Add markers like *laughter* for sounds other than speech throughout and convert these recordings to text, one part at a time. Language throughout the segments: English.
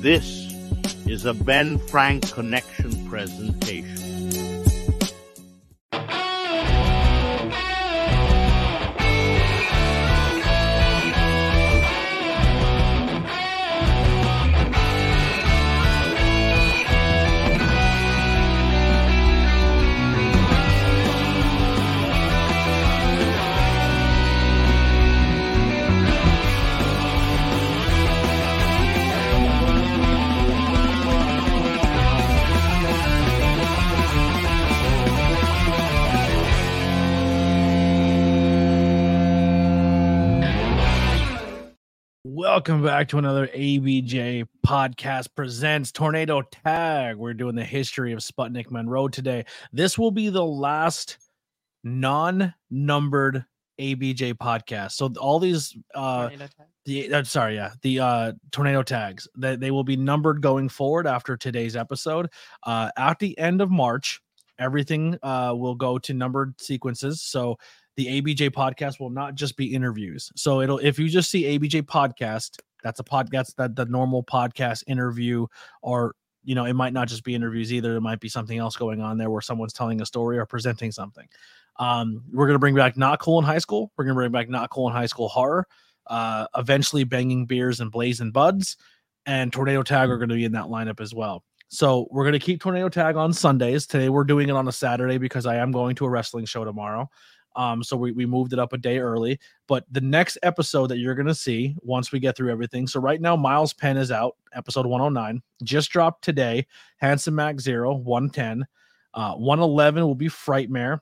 This is a Ben Frank Connection presentation. Welcome back to another ABJ podcast presents Tornado Tag. We're doing the history of Sputnik Monroe today. This will be the last non-numbered ABJ podcast. So all these uh the uh, sorry, yeah, the uh tornado tags that they will be numbered going forward after today's episode. Uh at the end of March, everything uh will go to numbered sequences. So the ABJ podcast will not just be interviews. So it'll if you just see ABJ podcast, that's a pod that's that the normal podcast interview, or you know, it might not just be interviews either. There might be something else going on there where someone's telling a story or presenting something. Um, we're gonna bring back not cool in high school. We're gonna bring back not cool in high school horror. Uh, eventually, banging beers and blazing buds, and tornado tag are going to be in that lineup as well. So we're going to keep tornado tag on Sundays. Today we're doing it on a Saturday because I am going to a wrestling show tomorrow. Um, so we, we moved it up a day early. But the next episode that you're gonna see once we get through everything. So right now, Miles Penn is out, episode 109, just dropped today. Handsome Mac Zero, 110. Uh, 111 will be Frightmare.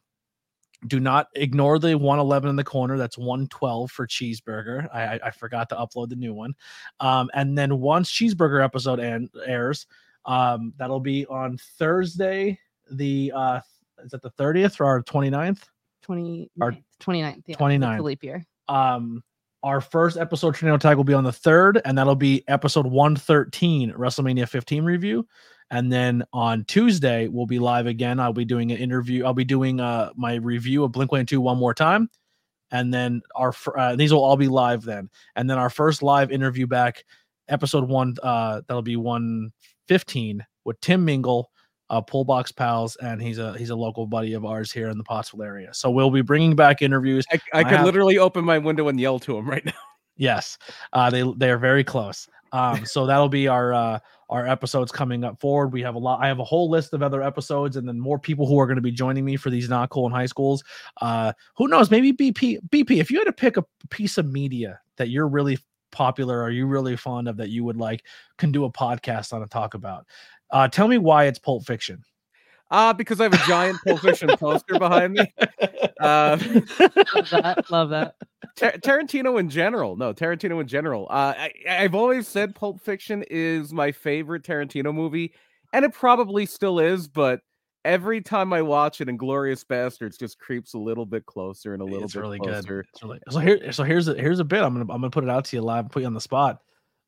Do not ignore the 111 in the corner. That's 112 for Cheeseburger. I, I, I forgot to upload the new one. Um, and then once Cheeseburger episode and airs, um, that'll be on Thursday. The uh, is that the 30th or 29th? 20, Our- 29th. Yeah, 29th. It's leap year. um our first episode tornado tag will be on the third and that'll be episode 113 wrestlemania 15 review and then on tuesday we'll be live again i'll be doing an interview i'll be doing uh my review of blink 182 one more time and then our uh, these will all be live then and then our first live interview back episode one uh that'll be 115 with tim mingle uh, pull box pals and he's a he's a local buddy of ours here in the pottsville area so we'll be bringing back interviews I, I I could have- literally open my window and yell to him right now. *laughs* Yes, uh, they they are very close. Um, so that'll be our uh, our episodes coming up forward. We have a lot. I have a whole list of other episodes, and then more people who are going to be joining me for these not cool in high schools. Uh, who knows? Maybe BP BP. If you had to pick a piece of media that you're really popular or you really fond of that you would like, can do a podcast on and talk about. Uh, tell me why it's Pulp Fiction. Uh, because I have a giant Pulp Fiction poster behind me. *laughs* Uh, Love that. Love that. Tar- Tarantino in general. No, Tarantino in general. Uh, I, I've always said Pulp Fiction is my favorite Tarantino movie, and it probably still is, but every time I watch it, Inglourious Basterds just creeps a little bit closer and a little it's bit really closer. good. It's really, so here, so here's a here's a bit. I'm gonna I'm gonna put it out to you live, and put you on the spot.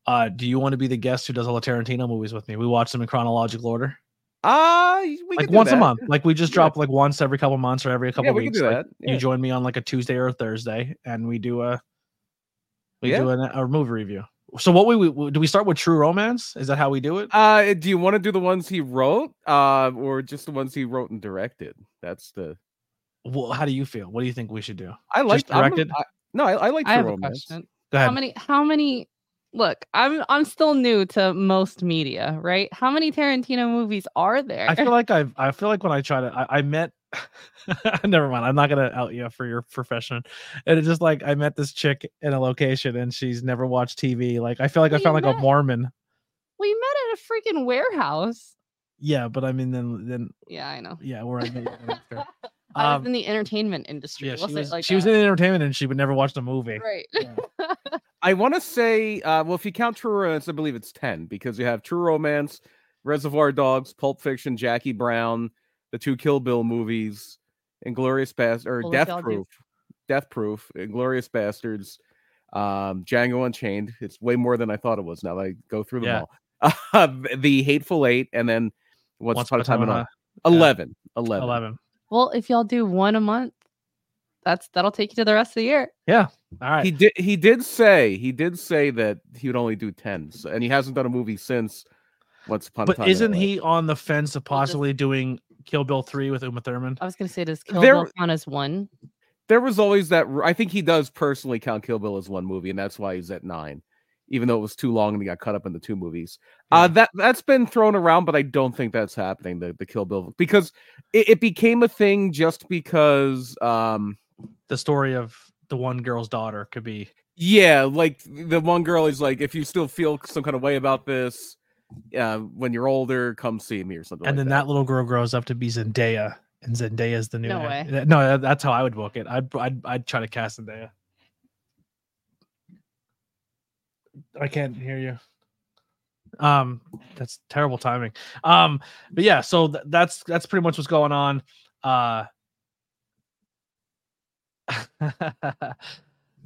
Uh, do you want to be the guest who does all the Tarantino movies with me? We watch them in chronological order, Ah, we like could do once a month. Like we just Yeah. drop like once every couple months or every couple Yeah, we can weeks. do like, that. You join me on like a Tuesday or a Thursday, and we do a we Yeah. do an, a movie review. So what we, we do we start with True Romance? Is that how we do it? Uh, do you want to do the ones he wrote, uh, or just the ones he wrote and directed? That's the Well, how do you feel? What do you think we should do? I like Just directed? I, no, I, I like I True have a Romance. question. Go How many? How many? Look, I'm I'm still new to most media, right? How many Tarantino movies are there? I feel like I've I feel like when I try to I, I met *laughs* never mind, I'm not gonna out you for your profession. And it's just like I met this chick in a location and she's never watched TV. Like I feel like I We found like a met- Mormon. we met at a freaking warehouse. Yeah, but I mean then then Yeah, I know. yeah, where *laughs* I met you after. I Um, in the entertainment industry. Yeah, she we'll say it was like she was in entertainment and she would never watch the movie. right. Yeah. *laughs* I want to say, uh, well, if you count True Romance, I believe it's ten because you have True Romance, Reservoir Dogs, Pulp Fiction, Jackie Brown, the two Kill Bill movies, Inglourious Basterds, or Well, if Death y'all do- Proof, Death Proof, Inglourious Basterds, um, Django Unchained. It's way more than I thought it was. Now that I go through them Yeah. all. Uh, *laughs* the Hateful Eight, and then Once, Upon a Time in in Hollywood. yeah. 11, 11. Eleven. Well, if y'all do one a month, that's that'll take you to the rest of the year. Yeah. All right. He did. He did say. He did say that he would only do tens, and he hasn't done a movie since. Once upon a but time. isn't LA. he on the fence of Well, just- possibly doing Kill Bill 3 with Uma Thurman? I was gonna say, does Kill There- Bill count as one? There was always that. I think he does personally count Kill Bill as one movie, and that's why he's at nine, even though it was too long and he got cut up into two movies. Uh, that that's been thrown around, but I don't think that's happening. The the Kill Bill because it, it became a thing just because. um The story of the one girl's daughter could be Yeah, like the one girl is like, if you still feel some kind of way about this, uh, when you're older, come see me or something. and like then that little girl grows up to be Zendaya, and Zendaya is the new. No way. No, that's how I would book it. I'd I'd, I'd try to cast Zendaya. I can't hear you. Um, that's terrible timing. Um, but yeah, so th- that's that's pretty much what's going on. Uh, *laughs*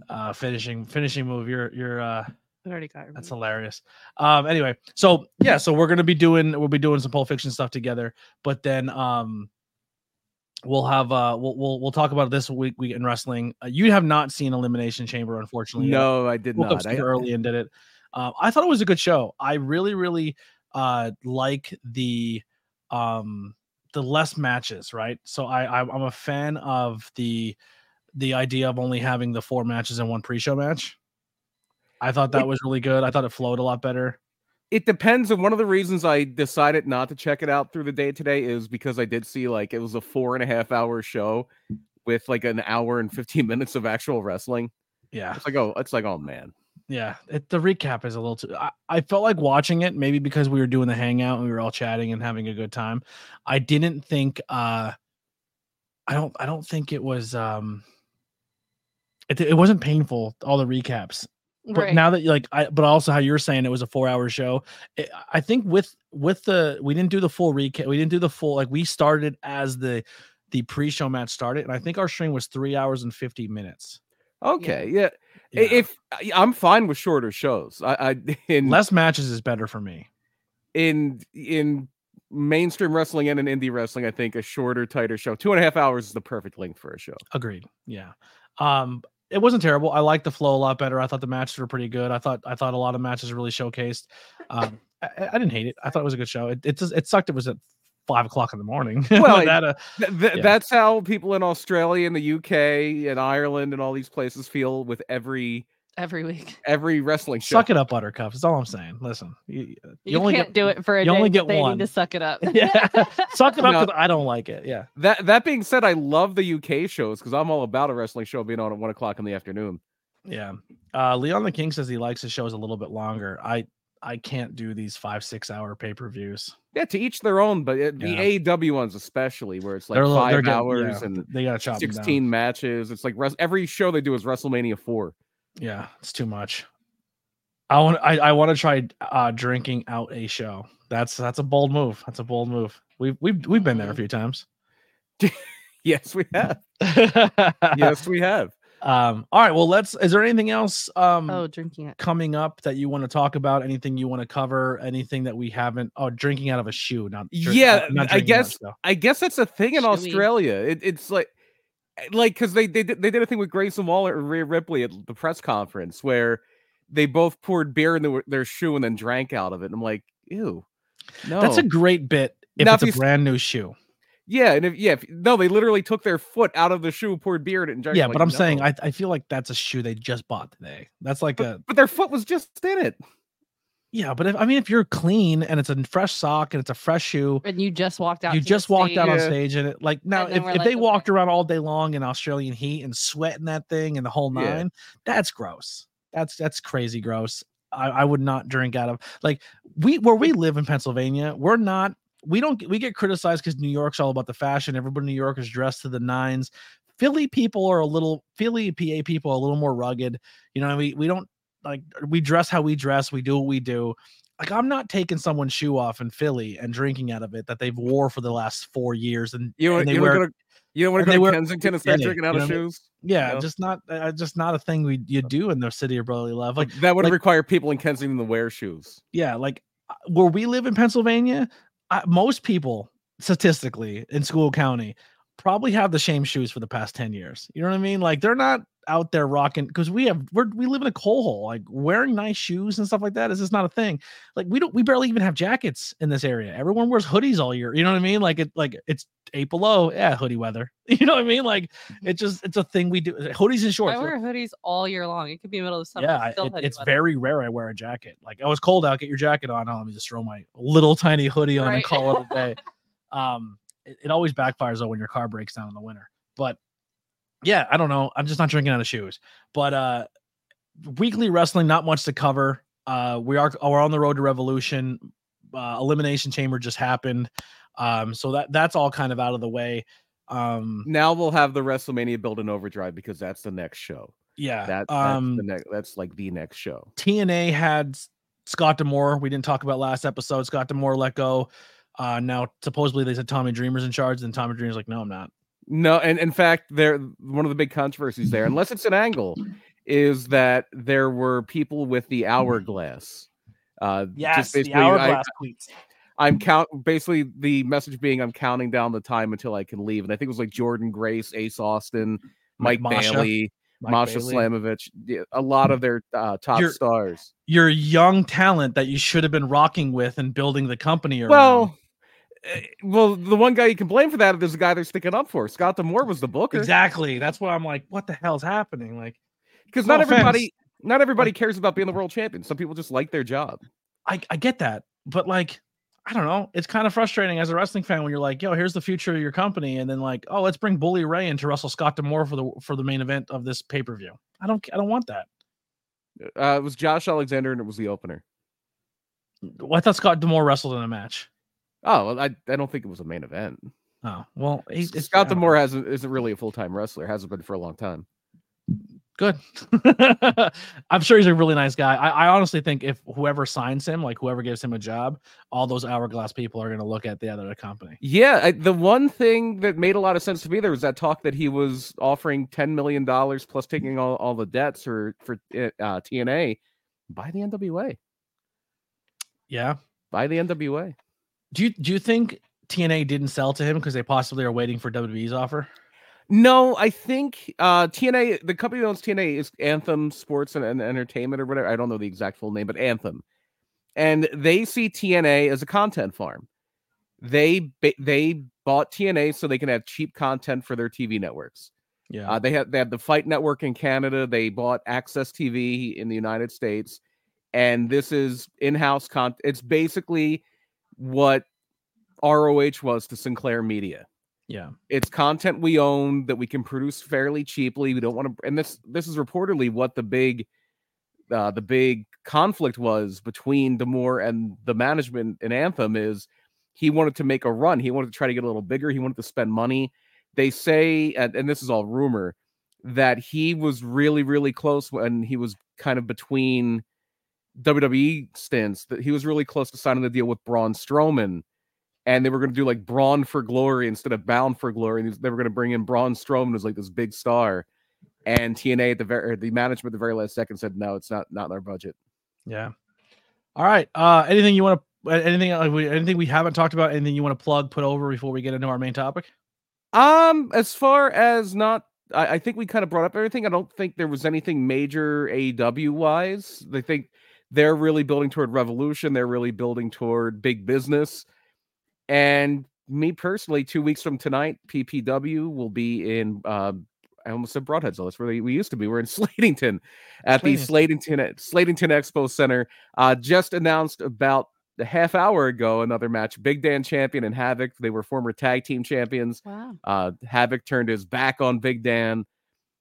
uh, finishing finishing move. You're you're uh I already got that's hilarious. Um, anyway, so yeah, so we're gonna be doing we'll be doing some Pulp Fiction stuff together, but then um we'll have uh we'll we'll, we'll talk about this week week in wrestling. Uh, you have not seen Elimination Chamber, unfortunately. No, I did woke up not. I, super early and did it. Uh, I thought it was a good show. I really, really uh like the um the less matches, right? So I, I I'm a fan of the the idea of only having the four matches in one pre-show match. I thought that It- was really good. I thought it flowed a lot better. it depends. And one of the reasons I decided not to check it out through the day today is because I did see like it was a four and a half hour show with like an hour and 15 minutes of actual wrestling. Yeah, It's like, oh, it's like, oh man. yeah. It, the recap is a little too. I, I felt like watching it maybe because we were doing the hangout and we were all chatting and having a good time. I didn't think. uh I don't. I don't think it was. um It, it wasn't painful. All the recaps. But Right. now that you like, I but also how you're saying it was a four hour show. It, I think with with the we didn't do the full recap. We didn't do the full like we started as the the pre show match started, and I think our stream was three hours and fifty minutes. Okay. Yeah. Yeah. If I- I'm fine with shorter shows, I, I *laughs* in less matches is better for me. in in mainstream wrestling and in indie wrestling, I think a shorter, tighter show, two and a half hours is the perfect length for a show. Agreed. Yeah. Um, it wasn't terrible. I liked the flow a lot better. I thought the matches were pretty good. I thought I thought a lot of matches really showcased. Um, I, I didn't hate it. I thought it was a good show. It it, just, it sucked. It was at five o'clock in the morning. *laughs* Well, that, uh, Th- th- Yeah. That's how people in Australia and the UK and Ireland and all these places feel with every every week. *laughs* every wrestling show. suck it up, Buttercup. That's all I'm saying. Listen, you, you You, only can't get do it for a you day. only get they one. Need to suck it up. *laughs* yeah, *laughs* suck it up No. because I don't like it. Yeah, That that being said, I love the UK shows because I'm all about a wrestling show being on at one o'clock in the afternoon. yeah. Uh, Leon the King says he likes his shows a little bit longer. I I can't do these five six hour pay per views. Yeah, to each their own, but it, Yeah. the AEW ones especially, where it's like They're little- they're five getting- hours yeah, and they gotta chop 'em sixteen matches. It's like res- every show they do is WrestleMania four. Yeah, it's too much. I want I, I want to try uh drinking out a show. That's that's a bold move. That's a bold move. We've we've we've been there a few times. *laughs* Yes, we have. *laughs* yes, we have. Um all right, well let's is there anything else um oh, drinking it. coming up that you want to talk about? Anything you want to cover? Anything that we haven't oh drinking out of a shoe, not drink- Yeah, not I guess- I guess that's a thing in Chewy. Australia. It, it's like, Eh, like because they they did, they did a thing with Grayson Waller and Rhea Ripley at the press conference where they both poured beer in their, their shoe and then drank out of it. And I'm like, ew, no, That's a great bit if Now, it's if a brand new shoe. yeah, and if yeah, if, no, they literally took their foot out of the shoe, poured beer in it, and drank. Yeah, like, but I'm saying. I, I feel like that's a shoe they just bought today. That's like a but their foot was just in it. Yeah, but if I mean if you're clean and it's a fresh sock and it's a fresh shoe, And you just walked out. you just walked out on stage and it like now if, if like, they okay. walked around all day long in Australian heat and sweating that thing and the whole Yeah. nine, that's gross. That's that's crazy gross. I, I would not drink out of like we where we live in Pennsylvania, we're not we don't we get criticized because New York's all about the fashion. Everybody in New York is dressed to the nines. Philly people are a little Philly PA people are a little more rugged. You know, we we don't like we dress how we dress, we do what we do. Like I'm not taking someone's shoe off in Philly and drinking out of it that they've wore for the last four years and, You and they you wear want to you don't want to go to Kensington and start Yeah, drinking out you of know shoes. yeah, know? just not uh, just not a thing we you do in the city of brotherly love. Like Like that would like- require people in Kensington to wear shoes. yeah, like uh, where we live in Pennsylvania, I, most people statistically in School County probably have the same shoes for the past 10 years. You know what I mean? Like they're not out there rocking because we have we're we live in a coal hole. Like wearing nice shoes and stuff like that is just not a thing. Like we don't we barely even have jackets in this area. Everyone wears hoodies all year. You know what I mean? Like it like it's eight below. Yeah, hoodie weather. *laughs* You know what I mean? Like it just it's a thing we do. Hoodies and shorts. I wear hoodies all year long. It could be middle of summer. Yeah, still it- it's weather. very rare I wear a jacket. Like, oh, it's cold out. Get your jacket on. Oh, let me just throw my little tiny hoodie on and call it a day. *laughs* um, it, it always backfires though when your car breaks down in the winter. But yeah, I don't know. I'm just not drinking out of shoes. But uh, weekly wrestling, not much to cover. Uh, we are we're on the road to Revolution. Uh, Elimination Chamber just happened. Um, so that that's all kind of out of the way. Um, Now we'll have the WrestleMania build in overdrive because that's the next show. yeah. That that's um, the next. That's like the next show. TNA had Scott D'Amore. We didn't talk about last episode. Scott D'Amore let go. Uh, now supposedly they said Tommy Dreamer's in charge, and Tommy Dreamer's like, no, I'm not. No, and in fact, there one of the big controversies there, unless it's an angle, is that there were people with the hourglass. Uh, just basically, I, tweets. I'm count basically the message being I'm counting down the time until I can leave, and I think it was like Jordan Grace, Ace Austin, Mike Masha, Bailey, Mike Masha Bailey. Slamovich, a lot of their uh, top You're- stars. Your young talent that you should have been rocking with and building the company around. Well, well, the one guy you can blame for that is the guy they're sticking up for. Scott D'Amore was the booker exactly. That's why I'm like, what the hell's happening? Like, because no not offense. everybody, not everybody cares about being the world champion. Some people just like their job. I, I get that, but like, I don't know. It's kind of frustrating as a wrestling fan when you're like, yo, here's the future of your company, and then like, oh, let's bring Bully Ray into Russell Scott D'Amore for the for the main event of this pay per view. I don't I don't want that. Uh, it was Josh Alexander, and it was the opener. Well, I thought Scott D'Amore wrestled in a match. Oh, well, I, I don't think it was a main event. Oh well, he's Scott I don't hasn't isn't really a full time wrestler. Hasn't been for a long time. good. *laughs* I'm sure he's a really nice guy. I, I honestly think if whoever signs him, like whoever gives him a job, all those hourglass people are going to look at the other company. Yeah, I, the one thing that made a lot of sense to me there was that talk that he was offering ten million dollars plus taking all, all the debts or for uh, TNA by the NWA. Yeah. By the NWA. Do you do you think TNA didn't sell to him because they possibly are waiting for WWE's offer? No, I think uh, TNA, the company that owns TNA is Anthem Sports and, and Entertainment or whatever. I don't know the exact full name, but Anthem. And they see TNA as a content farm. They they bought TNA so they can have cheap content for their TV networks. Yeah. Uh, they have they have the Fight Network in Canada. They bought Access TV in the United States, and this is in-house content. It's basically what ROH was to Sinclair Media. Yeah. it's content we own that we can produce fairly cheaply. We don't want to and this this is reportedly what the big uh the big conflict was between D'Amore and the management in Anthem is he wanted to make a run. He wanted to try to get a little bigger. He wanted to spend money. They say and, and this is all rumor that he was really really close when he was kind of between WWE stints that he was really close to signing the deal with Braun Strowman and they were going to do like Braun for Glory instead of Bound for Glory. And they were going to bring in Braun Strowman as like this big star, and TNA at the very the management at the very last second said no, it's not not in our budget. Yeah. All right. Uh anything you want to anything uh, we anything we haven't talked about, anything you want to plug, put over before we get into our main topic? Um, as far as not, I, I think we kind of brought up everything. I don't think there was anything major AEW wise. They think they're really building toward revolution. They're really building toward big business. And me personally, two weeks from tonight, PPW will be in. Uh, I almost said Broadheads. That's where they, we used to be. We're in *laughs* Slatington at the Slatington Slatington Expo Center. Uh, just announced about a half hour ago another match. Big Dan Champion and Havoc. They were former tag team champions. Wow. Uh, Havoc turned his back on Big Dan,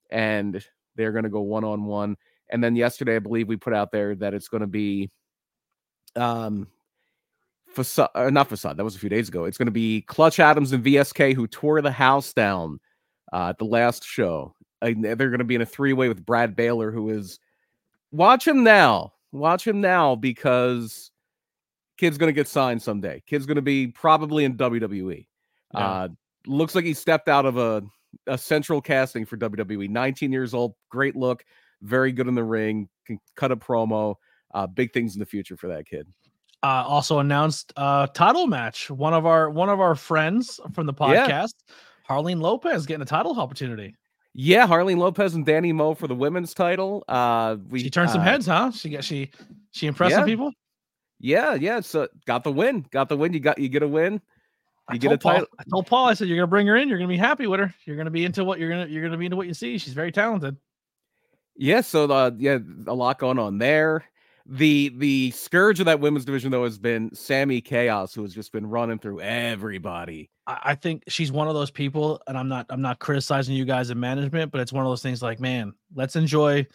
and they're going to go one on one. And then yesterday, I believe we put out there that it's going to be, um, facade, uh, not facade. That was a few days ago. It's going to be Clutch Adams and VSK who tore the house down uh, at the last show. Uh, they're going to be in a three way with Brad Baylor, who is watch him now. Watch him now because kid's going to get signed someday. Kid's going to be probably in WWE. Yeah. Uh, looks like he stepped out of a, a central casting for WWE. 19 years old, great look, very good in the ring, can cut a promo. Uh, big things in the future for that kid. uh, also announced uh title match. One of our one of our friends from the Yeah. podcast Harleen Lopez getting a title opportunity. Yeah, Harleen Lopez and Danny Moe for the women's title. Uh, we She turned some uh, heads, huh? She got she she impressed yeah. some people. Yeah, yeah. So got the win. Got the win. You got you get a win. I You get a told Paul, title. I told Paul, I said, you're gonna bring her in. You're gonna be happy with her. You're gonna be into what you're gonna you're gonna be into what you see. She's very talented. Yeah, so uh, yeah, a lot going on there. The the scourge of that women's division though has been Sammy Chaos, who has just been running through everybody. I, I think she's one of those people, and I'm not I'm not criticizing you guys in management, but it's one of those things like, man, let's enjoy.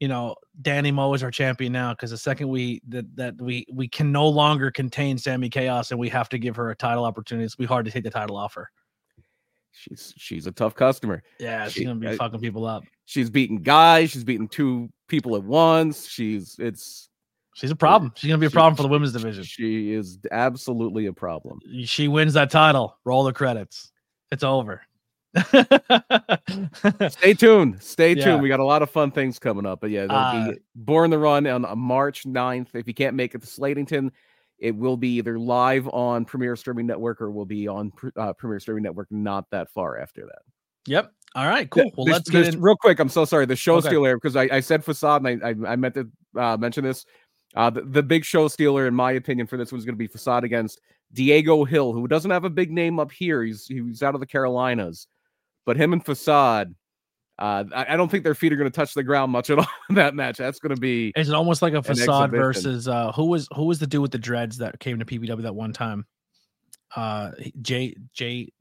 You know, Danny Moe is our champion now because the second we that that we we can no longer contain Sammy Chaos and we have to give her a title opportunity. It's be hard to take the title off her. She's she's a tough customer. Yeah, She- she's gonna be I- fucking people up. She's beating guys. She's beating two people at once. She's it's She's a problem. She's gonna be a she- problem for the women's division. She is absolutely a problem. She wins that title. Roll the credits. It's over. *laughs* Stay tuned. Stay Yeah. tuned. We got a lot of fun things coming up. But yeah, Uh, be Born the Run on March 9th. If you can't make it to Slatington, it will be either live on Premier Streaming Network or will be on uh, Premier Streaming Network not that far after that. yep. All right. Cool. Well, There's- let's get in. real quick. I'm so sorry. The show Okay. stealer because I, I said facade and I, I, I meant to uh, mention this. Uh, the, the big show stealer, in my opinion, for this was going to be facade against Diego Hill, who doesn't have a big name up here. He's he's out of the Carolinas, but him and facade. Uh, I, I don't think their feet are going to touch the ground much at *laughs* all in that match. That's going to be Is it almost like a facade versus uh who was who was the dude with the dreads that came to PBW that one time? Uh J J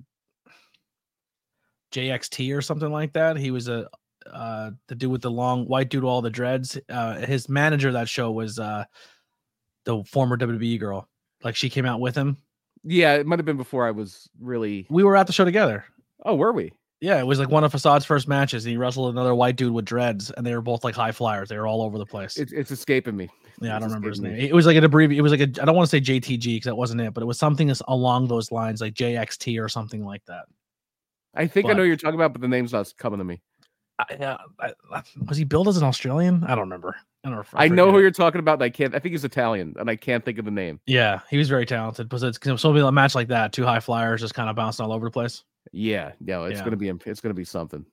JXT or something like that. He was a uh the dude with the long white dude with all the dreads. Uh his manager that show was uh the former WWE girl. Like she came out with him. yeah. It might have been before I was really. We were at the show together. Oh, were we? Yeah, it was like one of Facade's first matches. And he wrestled another white dude with dreads, and they were both like high flyers. They were all over the place. It's it's escaping me. Yeah, I don't remember his name. me. It was like an abbreviation. It was like a. I don't want to say JTG because that wasn't it, but it was something along those lines, like JXT or something like that. I think I know But- you're talking about, but the name's not coming to me. I, yeah, I, was he billed as an Australian? I don't remember. I don't. I know who you're talking about. I can't. I think he's Italian, and I can't think of the name. Yeah, he was very talented. But it's supposed to be a match like that. Two high flyers just kind of bouncing all over the place. Yeah, no, it's Yeah. gonna be it's gonna be something.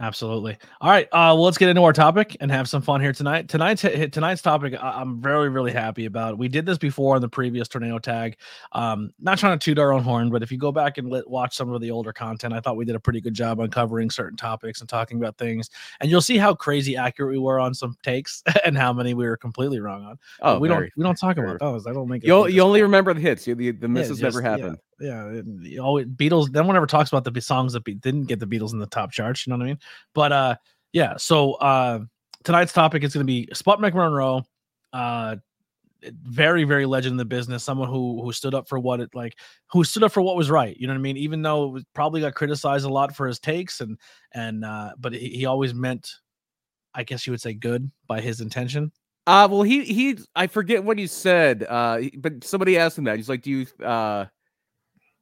Absolutely. All right. Uh, well, let's get into our topic and have some fun here tonight. Tonight's tonight's topic, I'm very, really happy about. We did this before in the previous tornado tag. Um, not trying to toot our own horn, but if you go back and let, watch some of the older content, I thought we did a pretty good job uncovering certain topics and talking about things. And you'll see how crazy accurate we were on some takes *laughs* and how many we were completely wrong on. But Oh, we very, don't we don't talk about those. I don't make it. You you only remember the hits. The the misses never just- yeah, happened. Yeah, and you always Beatles. No one ever talks about the songs that be, didn't get the Beatles in the top charts. You know what I mean? But uh, yeah. So uh, tonight's topic is going to be Sputnik Monroe. Uh, very very legend in the business. Someone who who stood up for what it like, who stood up for what was right. You know what I mean? Even though it was, probably got criticized a lot for his takes and and uh, but he, he always meant, I guess you would say, good by his intention. Uh well, he he I forget what he said. Uh, but somebody asked him that. He's like, "Do you uh,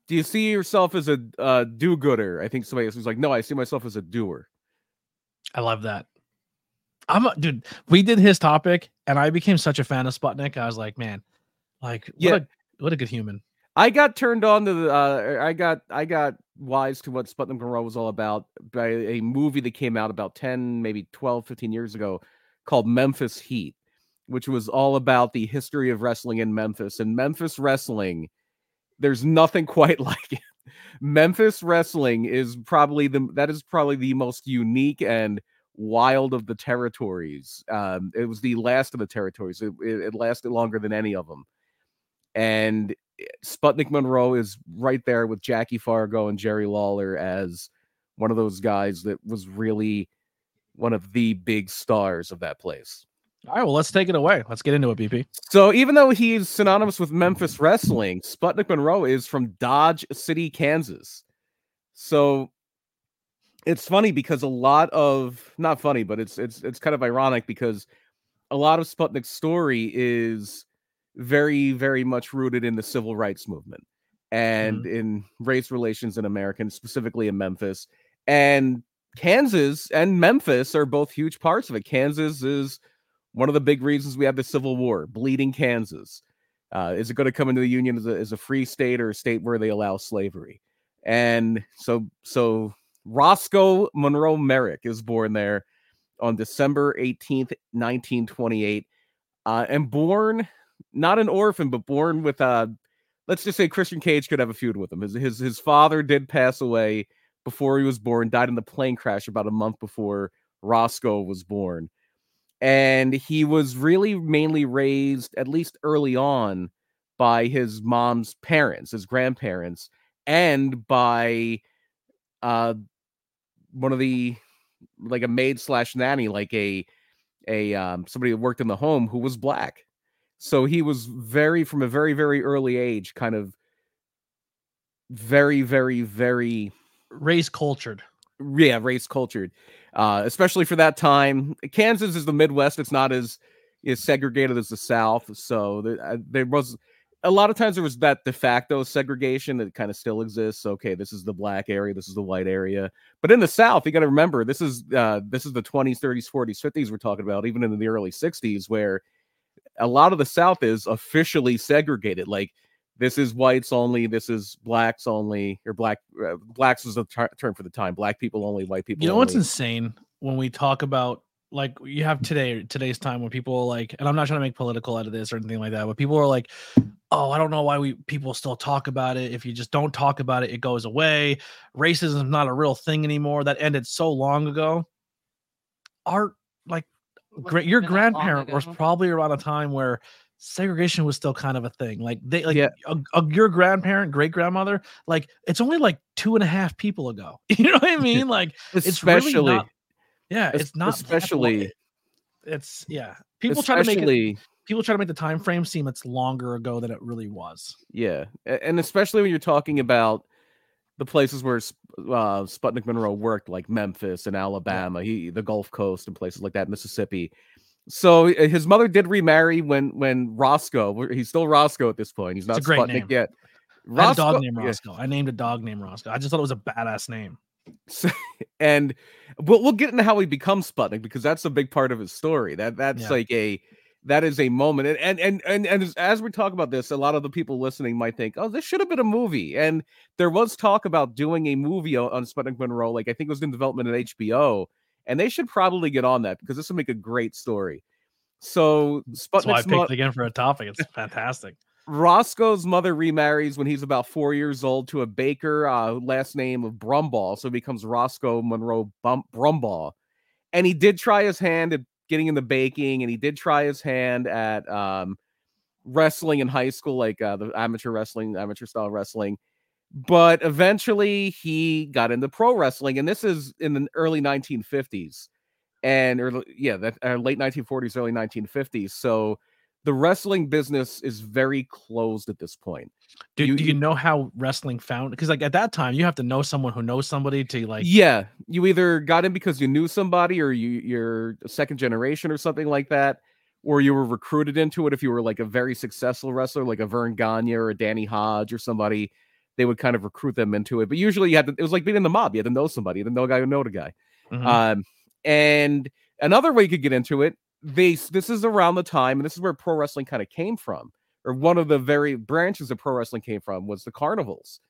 do you see yourself as a uh, do-gooder?" I think somebody else was like, "No, I see myself as a doer." I love that. I'm a, dude. We did his topic, and I became such a fan of Sputnik. I was like, man, like, what Yeah. a what a good human. I got turned on to the. Uh, I got I got wise to what Sputnik Monroe was all about by a movie that came out about 10, maybe 12, 15 years ago called Memphis Heat, which was all about the history of wrestling in Memphis. And Memphis wrestling, there's nothing quite *laughs* like it. Memphis wrestling is probably the that is probably the most unique and wild of the territories. Um, it was the last of the territories. It, it, it lasted longer than any of them. And Sputnik Monroe is right there with Jackie Fargo and Jerry Lawler as one of those guys that was really one of the big stars of that place. All right, well, let's take it away. Let's get into it, BP. So even though he's synonymous with Memphis wrestling, Sputnik Monroe is from Dodge City, Kansas. So it's funny because a lot of not funny, but it's it's it's kind of ironic because a lot of Sputnik's story is very very much rooted in the civil rights movement and mm-hmm. in race relations in America, and specifically in Memphis. And Kansas and Memphis are both huge parts of it. Kansas is one of the big reasons we have the Civil War, bleeding Kansas. Uh, is it going to come into the Union as a, as a free state or a state where they allow slavery? And so so Roscoe Monroe Merrick is born there on December 18th, 1928. Uh, and born not an orphan, but born with a. let's just say Christian Cage could have a feud with him. His his his father did pass away before he was born, died in the plane crash about a month before Roscoe was born. And he was really mainly raised, at least early on, by his mom's parents, his grandparents, and by uh one of the like a maid slash nanny, like a a um somebody who worked in the home who was black. So he was very from a very, very early age, kind of very, very, very race cultured. Yeah, race cultured. Uh, especially for that time. Kansas is the Midwest. It's not as as segregated as the South. So there, uh, there was a lot of times there was that de facto segregation that kind of still exists. Okay, this is the black area, this is the white area. But in the South, you got to remember this is uh, this is the 20s, 30s, 40s, 50s we're talking about, even in the early 60s, where a lot of the South is officially segregated. Like this is whites only, this is blacks only, or black uh, blacks is the ter- term for the time. Black people only, white people. You know only. what's insane when we talk about like you have today today's time when people are like, and I'm not trying to make political out of this or anything like that, but people are like, oh, I don't know why we people still talk about it. If you just don't talk about it, it goes away. Racism is not a real thing anymore. That ended so long ago. Our like great your grandparent was probably around a time where segregation was still kind of a thing. Like they like Yeah. a, a- your grandparent, great grandmother, like it's only like two and a half people ago. *laughs* You know what I *laughs* mean? Like it's really especially not- yeah, it's not especially It's yeah. People try to make it people try to make the time frame seem it's longer ago than it really was. Yeah, and especially when you're talking about the places where uh, Sputnik Monroe worked, like Memphis and Alabama, he the Gulf Coast and places like that, Mississippi. So uh, his mother did remarry when when Roscoe, he's still Roscoe at this point. He's not a great Sputnik name. yet. I had a dog Roscoe- named yeah. I named a dog named Roscoe. I just thought it was a badass name. So- *laughs* and we'll we'll get into how he becomes Sputnik because that's a big part of his story. That that's Yeah. like a that is a moment. And and and and, and as, as we talk about this, a lot of the people listening might think, "Oh, this should have been a movie." And there was talk about doing a movie on Sputnik Monroe. Like I think it was in development at HBO, and they should probably get on that because this would make a great story. So That's why I picked mo- again for a topic. It's fantastic. *laughs* Roscoe's mother remarries when he's about four years old to a baker, uh, last name of Brumbaugh, so he becomes Roscoe Monroe Bum- Brumbaugh. And he did try his hand at getting into baking, and he did try his hand at um, wrestling in high school, like uh, the amateur wrestling, amateur style wrestling. But eventually, he got into pro wrestling, and this is in the early 1950s, and or yeah, that uh, late 1940s, early 1950s. So the wrestling business is very closed at this point. Do You- do you you- know how wrestling found? Because like at that time, you have to know someone who knows somebody to like. yeah, you either got in because you knew somebody, or you you're a second generation, or something like that, or you were recruited into it. If you were like a very successful wrestler, like a Verne Gagne or a Danny Hodge or somebody, they would kind of recruit them into it. But usually, you had to, it was like being in the mob. You had to know somebody, you had to know a guy who know the guy. Mhm. Um, and another way you could get into it, they this is around the time, and this is where pro wrestling kind of came from, or one of the very branches of pro wrestling came from was the carnivals.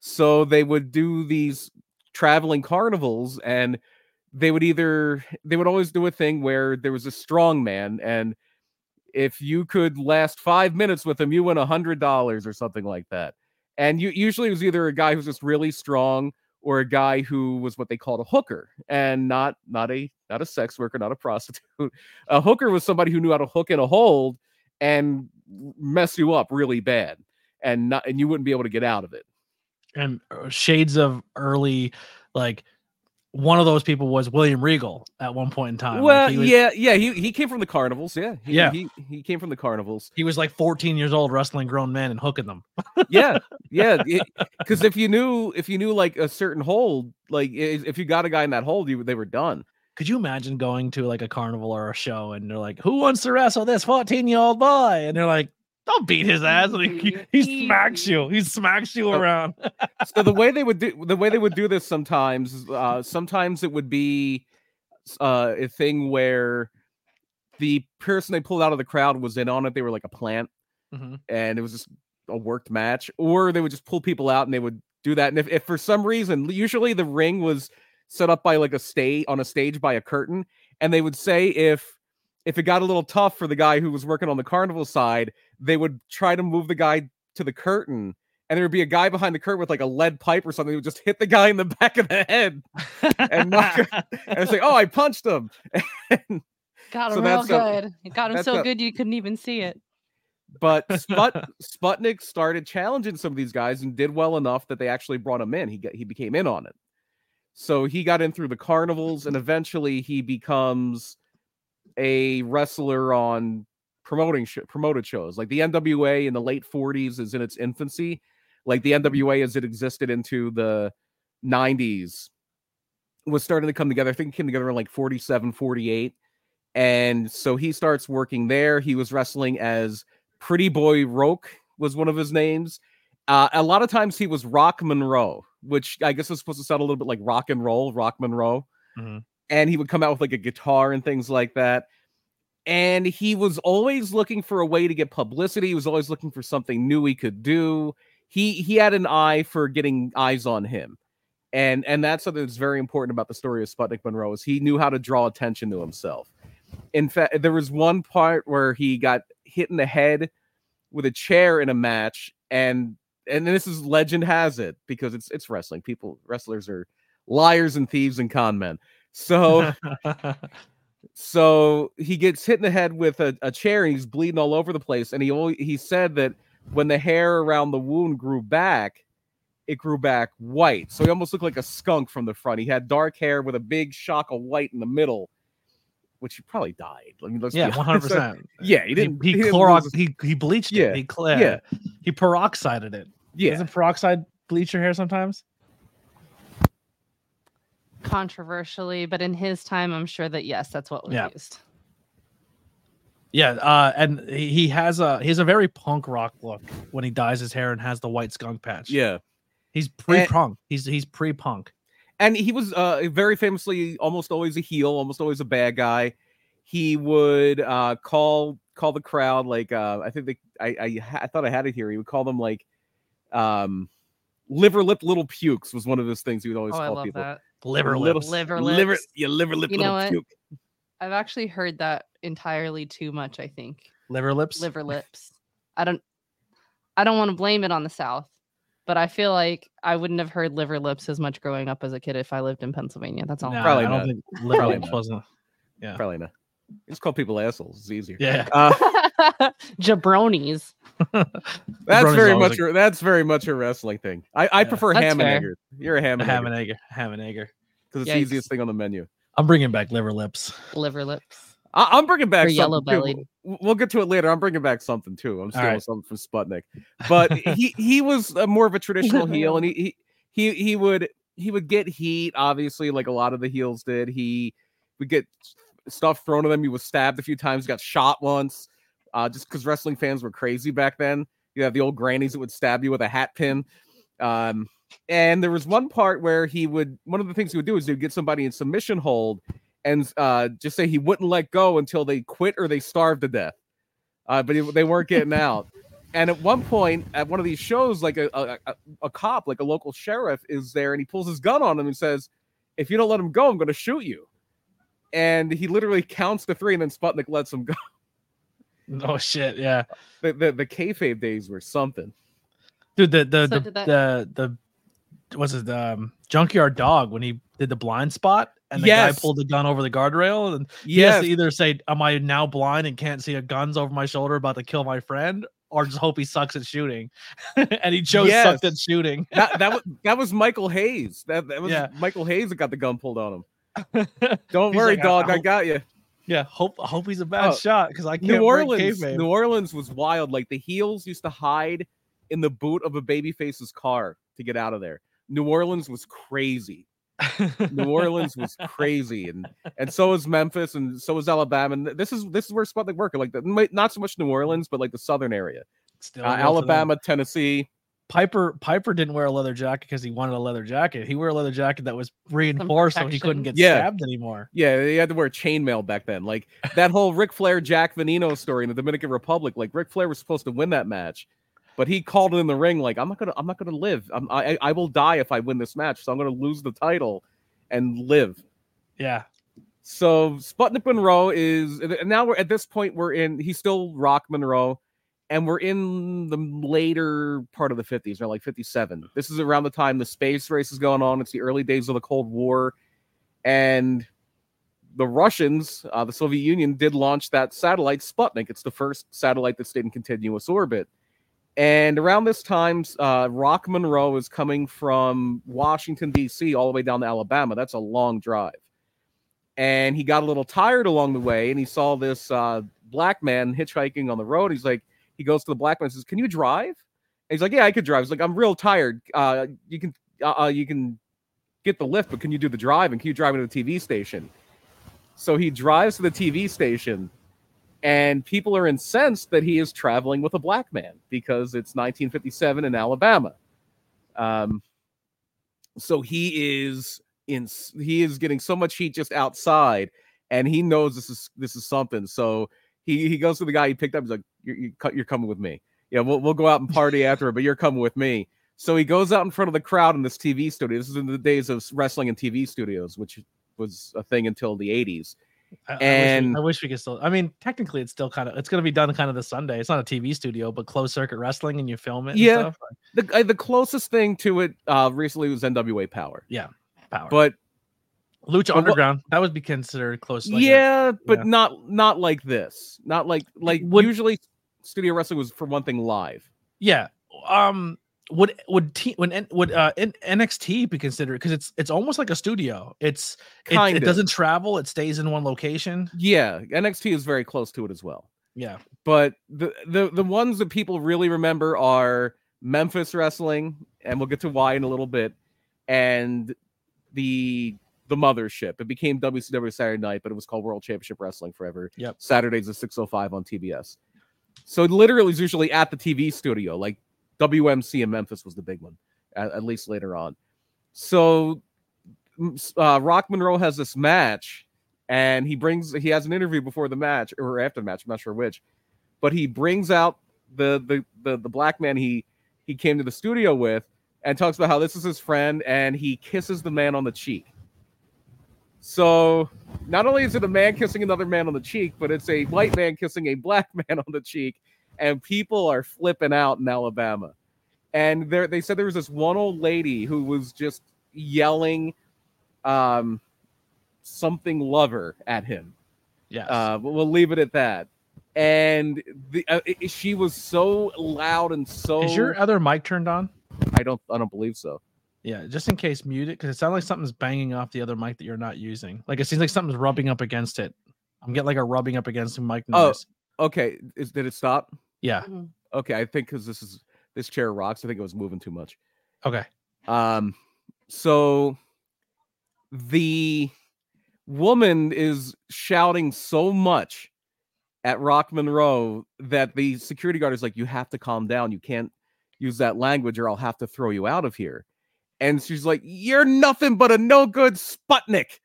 So they would do these traveling carnivals, and they would either they would always do a thing where there was a strong man, and if you could last five minutes with him, you win a hundred dollars or something like that. And you usually it was either a guy who's just really strong or a guy who was what they called a hooker and not not a not a sex worker not a *laughs* prostitute. A hooker was somebody who knew how to hook and a hold and mess you up really bad and not and you wouldn't be able to get out of it. And uh, shades of early like one of those people was William Regal at one point in time. Like, well he was, yeah yeah he, he came from the carnivals yeah he, Yeah. he, he came from the carnivals he was like 14 years old wrestling grown men and hooking them. *laughs* yeah yeah because if you knew if you knew like a certain hold like if you got a guy in that hold you they were done Could you imagine going to like a carnival or a show and they're like, "Who wants to wrestle this 14 year old boy?" And they're like, "Don't beat his ass!" And he, he smacks you. He smacks you Oh. around. *laughs* so the way they would do the way they would do this sometimes uh sometimes it would be uh a thing where the person they pulled out of the crowd was in on it they were like a plant Mhm. and it was just a worked match or they would just pull people out and they would do that. And if, if for some reason, usually the ring was set up by like a stage on a stage by a curtain, and they would say if if it got a little tough for the guy who was working on the carnival side, they would try to move the guy to the curtain. And there would be a guy behind the curtain with like a lead pipe or something. He would just hit the guy in the *laughs* back of the head and knock and say, "Oh, I punched him." And *laughs* Got him So real a- good. It got him so a- good you couldn't even see it. But *laughs* Sput, Sputnik started challenging some of these guys and did well enough that they actually brought him in. He got he became in on it. So he got in through the carnivals and eventually he becomes a wrestler on promoting sh- promoted shows. Like the NWA in the late 40s is in its infancy. Like the NWA as it existed into the 90s was starting to come together. I think it came together in like 47, 48. And so he starts working there. He was wrestling as Pretty Boy Roke was one of his names. Uh, a lot of times he was Rock Monroe, which I guess was supposed to sound a little bit like rock and roll, Rock Monroe. Mhm. And he would come out with like a guitar and things like that. And he was always looking for a way to get publicity. He was always looking for something new he could do. He he had an eye for getting eyes on him. And and that's something that's very important about the story of Sputnik Monroe is he knew how to draw attention to himself. In fact, there was one part where he got hit in the head with a chair in a match, and and this is legend has it because it's it's wrestling. People wrestlers are liars and thieves and con men. So *laughs* so he gets hit in the head with a, a chair and he's bleeding all over the place. And he always, he said that when the hair around the wound grew back, it grew back white. So he almost looked like a skunk from the front. He had dark hair with a big shock of white in the middle, which he probably died. I mean, yeah, *laughs* one hundred percent. Yeah, he He didn't. he, didn't Clorox he he bleached Yeah, it. He cl- yeah. he peroxided it. yeah, Doesn't peroxide bleach your hair sometimes? Controversially, but in his time, I'm sure that yes, that's what was Yeah. used. Yeah, uh, and he he has a he has a very punk rock look when he dyes his hair and has the white skunk patch. yeah. he's pre punk. He's he's pre punk. and he was uh very famously almost always a heel almost always a bad guy he would uh call call the crowd like uh i think they i i, I thought i had it here he would call them like um liver lip little pukes was one of those things he would always Oh, I call love people that. Liver lips. Liver liver lips. yeah liver lip You little know what? puke I've actually heard that entirely too much. I think Liver lips. liver lips. I don't. I don't want to blame it on the South, but I feel like I wouldn't have heard liver lips as much growing up as a kid if I lived in Pennsylvania. That's all. Nah, Probably I don't not. think *laughs* liver Probably lips wasn't. Yeah. probably not just call people assholes it's easier Yeah, *laughs* uh *laughs* Jabronis. *laughs* that's Brony's very always much a, that's very much a wrestling thing i i Yeah. prefer That's ham and fair. egger you're a ham a and ham egger and egg, ham and egger. because it's the easiest thing on the menu I'm bringing back liver lips. Liver lips. I- I'm bringing back Or yellow-bellied. too. W- We'll get to it later. I'm bringing back something too. I'm stealing right. something from Sputnik, but he he was more of a traditional heel, and he, he he he would he would get heat, obviously, like a lot of the heels did. He would get stuff thrown at him. He was stabbed a few times, got shot once, uh, just because wrestling fans were crazy back then. You have the old grannies that would stab you with a hat pin. Um, and there was one part where he would one of the things he would do is he would get somebody in submission hold and uh, just say he wouldn't let go until they quit or they starved to death. Uh, but he, they weren't getting *laughs* out. And at one point, at one of these shows, like a, a, a, a cop, like a local sheriff, is there and he pulls his gun on him and says, If you don't let him go, I'm going to shoot you. And he literally counts to three and then Sputnik lets him go. *laughs* Oh shit! Yeah, The, the, the kayfabe days were something. dude. The the So the, did the the what's it? Um, junkyard dog when he did the blind spot and the guy pulled the gun over the guardrail and he has Yes. to either say, "Am I now blind and can't see a guns over my shoulder about to kill my friend?" Or just hope he sucks at shooting, *laughs* and he chose sucked at shooting. that, that was that was Michael Hayes. That, that was Yeah. Michael Hayes that got the gun pulled on him. *laughs* Don't worry, like, dog. I I, hope- got you. yeah, hope hope he's a bad Oh, shot because I can't New Orleans. New Orleans was wild. Like the heels used to hide in the boot of a babyface's car to get out of there. New Orleans was crazy. New Orleans was *laughs* crazy, and and so is Memphis, and so is Alabama. And this is this is where Sputnik worked. Like the, not so much New Orleans, but like the southern area, Still uh, go for them. Alabama, Tennessee. Piper Piper didn't wear a leather jacket because he wanted a leather jacket. He wore a leather jacket that was reinforced so he couldn't get. Yeah. stabbed anymore. Yeah, he had to wear chainmail back then. Like that whole Ric Flair Jack Veneno story in the Dominican Republic. Like Ric Flair was supposed to win that match, But he called it in the ring like I'm not gonna I'm not gonna live. I'm, I I will die if I win this match. So I'm gonna lose the title and live. Yeah. So Sputnik Monroe is and now we're at this point we're in he's still Rock Monroe and we're in the later part of the 50s, or like 57. This is around the time the space race is going on. It's the early days of the Cold War and the Russians, uh, the Soviet Union did launch that satellite Sputnik. It's the first satellite that stayed in continuous orbit. And around this time, uh, Rock Monroe is coming from Washington, D.C., all the way down to Alabama. That's a long drive. And he got a little tired along the way, and he saw this uh, black man hitchhiking on the road. He's like, he goes to the black man and says, Can you drive? And he's like, Yeah, I could drive. He's like, I'm real tired. Uh, you can, uh, uh you can get the lift, but can you do the drive? And can you drive me to the TV station? So he drives to the TV station and people are incensed that he is traveling with a black man because it's 1957 in Alabama. Um, so he is in he is getting so much heat just outside, and he knows this is this is something. So he he goes to the guy he picked up. He's like, "You're you, you're coming with me. Yeah, we'll we'll go out and party after, but you're coming with me." So he goes out in front of the crowd in this TV studio. This is in the days of wrestling and TV studios, which was a thing until the 80s I, and I wish, we, I wish, we, could still. I mean, technically, it's still kind of. It's going to be done kind of this Sunday. It's not a TV studio, but closed circuit wrestling, and you film it. Yeah, the uh, the closest thing to it uh recently was NWA Power. Yeah, Power. But Lucha Underground that would be considered close. Like yeah, a, but yeah. not not like this. Not like like would, usually studio wrestling was for one thing live. Yeah. Um would would t- when would uh NXT be considered because it's it's almost like a studio. It's it, it, doesn't travel. It stays in one location. Yeah, NXT is very close to it as well. Yeah, but the the the ones that people really remember are Memphis wrestling, and we'll get to why in a little bit, and the the mothership. It became WCW Saturday Night, but it was called World Championship Wrestling forever. Yep. Saturdays at 605 on TBS. So it literally is usually at the TV studio. Like WMC in Memphis was the big one, at, at least later on. So uh, Rock Monroe has this match, and he brings he has an interview before the match or after the match. I'm not sure which, but he brings out the the the, the black man he he came to the studio with and talks about how this is his friend, and he kisses the man on the cheek. So not only is it a man kissing another man on the cheek, but it's a white man kissing a black *laughs* man on the cheek and people are flipping out in Alabama. And there, they said there was this one old lady who was just yelling um, something lover at him. Yeah, uh, we'll leave it at that. And the, uh, it, she was so loud and so. Is your other mic turned on? I don't. I don't believe so. Yeah, just in case, mute it because it sounds like something's banging off the other mic that you're not using. Like it seems like something's rubbing up against it. I'm getting like a rubbing up against the mic oh, noise. Oh, okay. Is did it stop? Yeah. Mm-hmm. Okay, I think because this is this chair rocks. I think it was moving too much. Okay. Um. So the woman is shouting so much at Rock Monroe that the security guard is like, "You have to calm down. You can't use that language, or I'll have to throw you out of here." And she's like, "You're nothing but a no good Sputnik."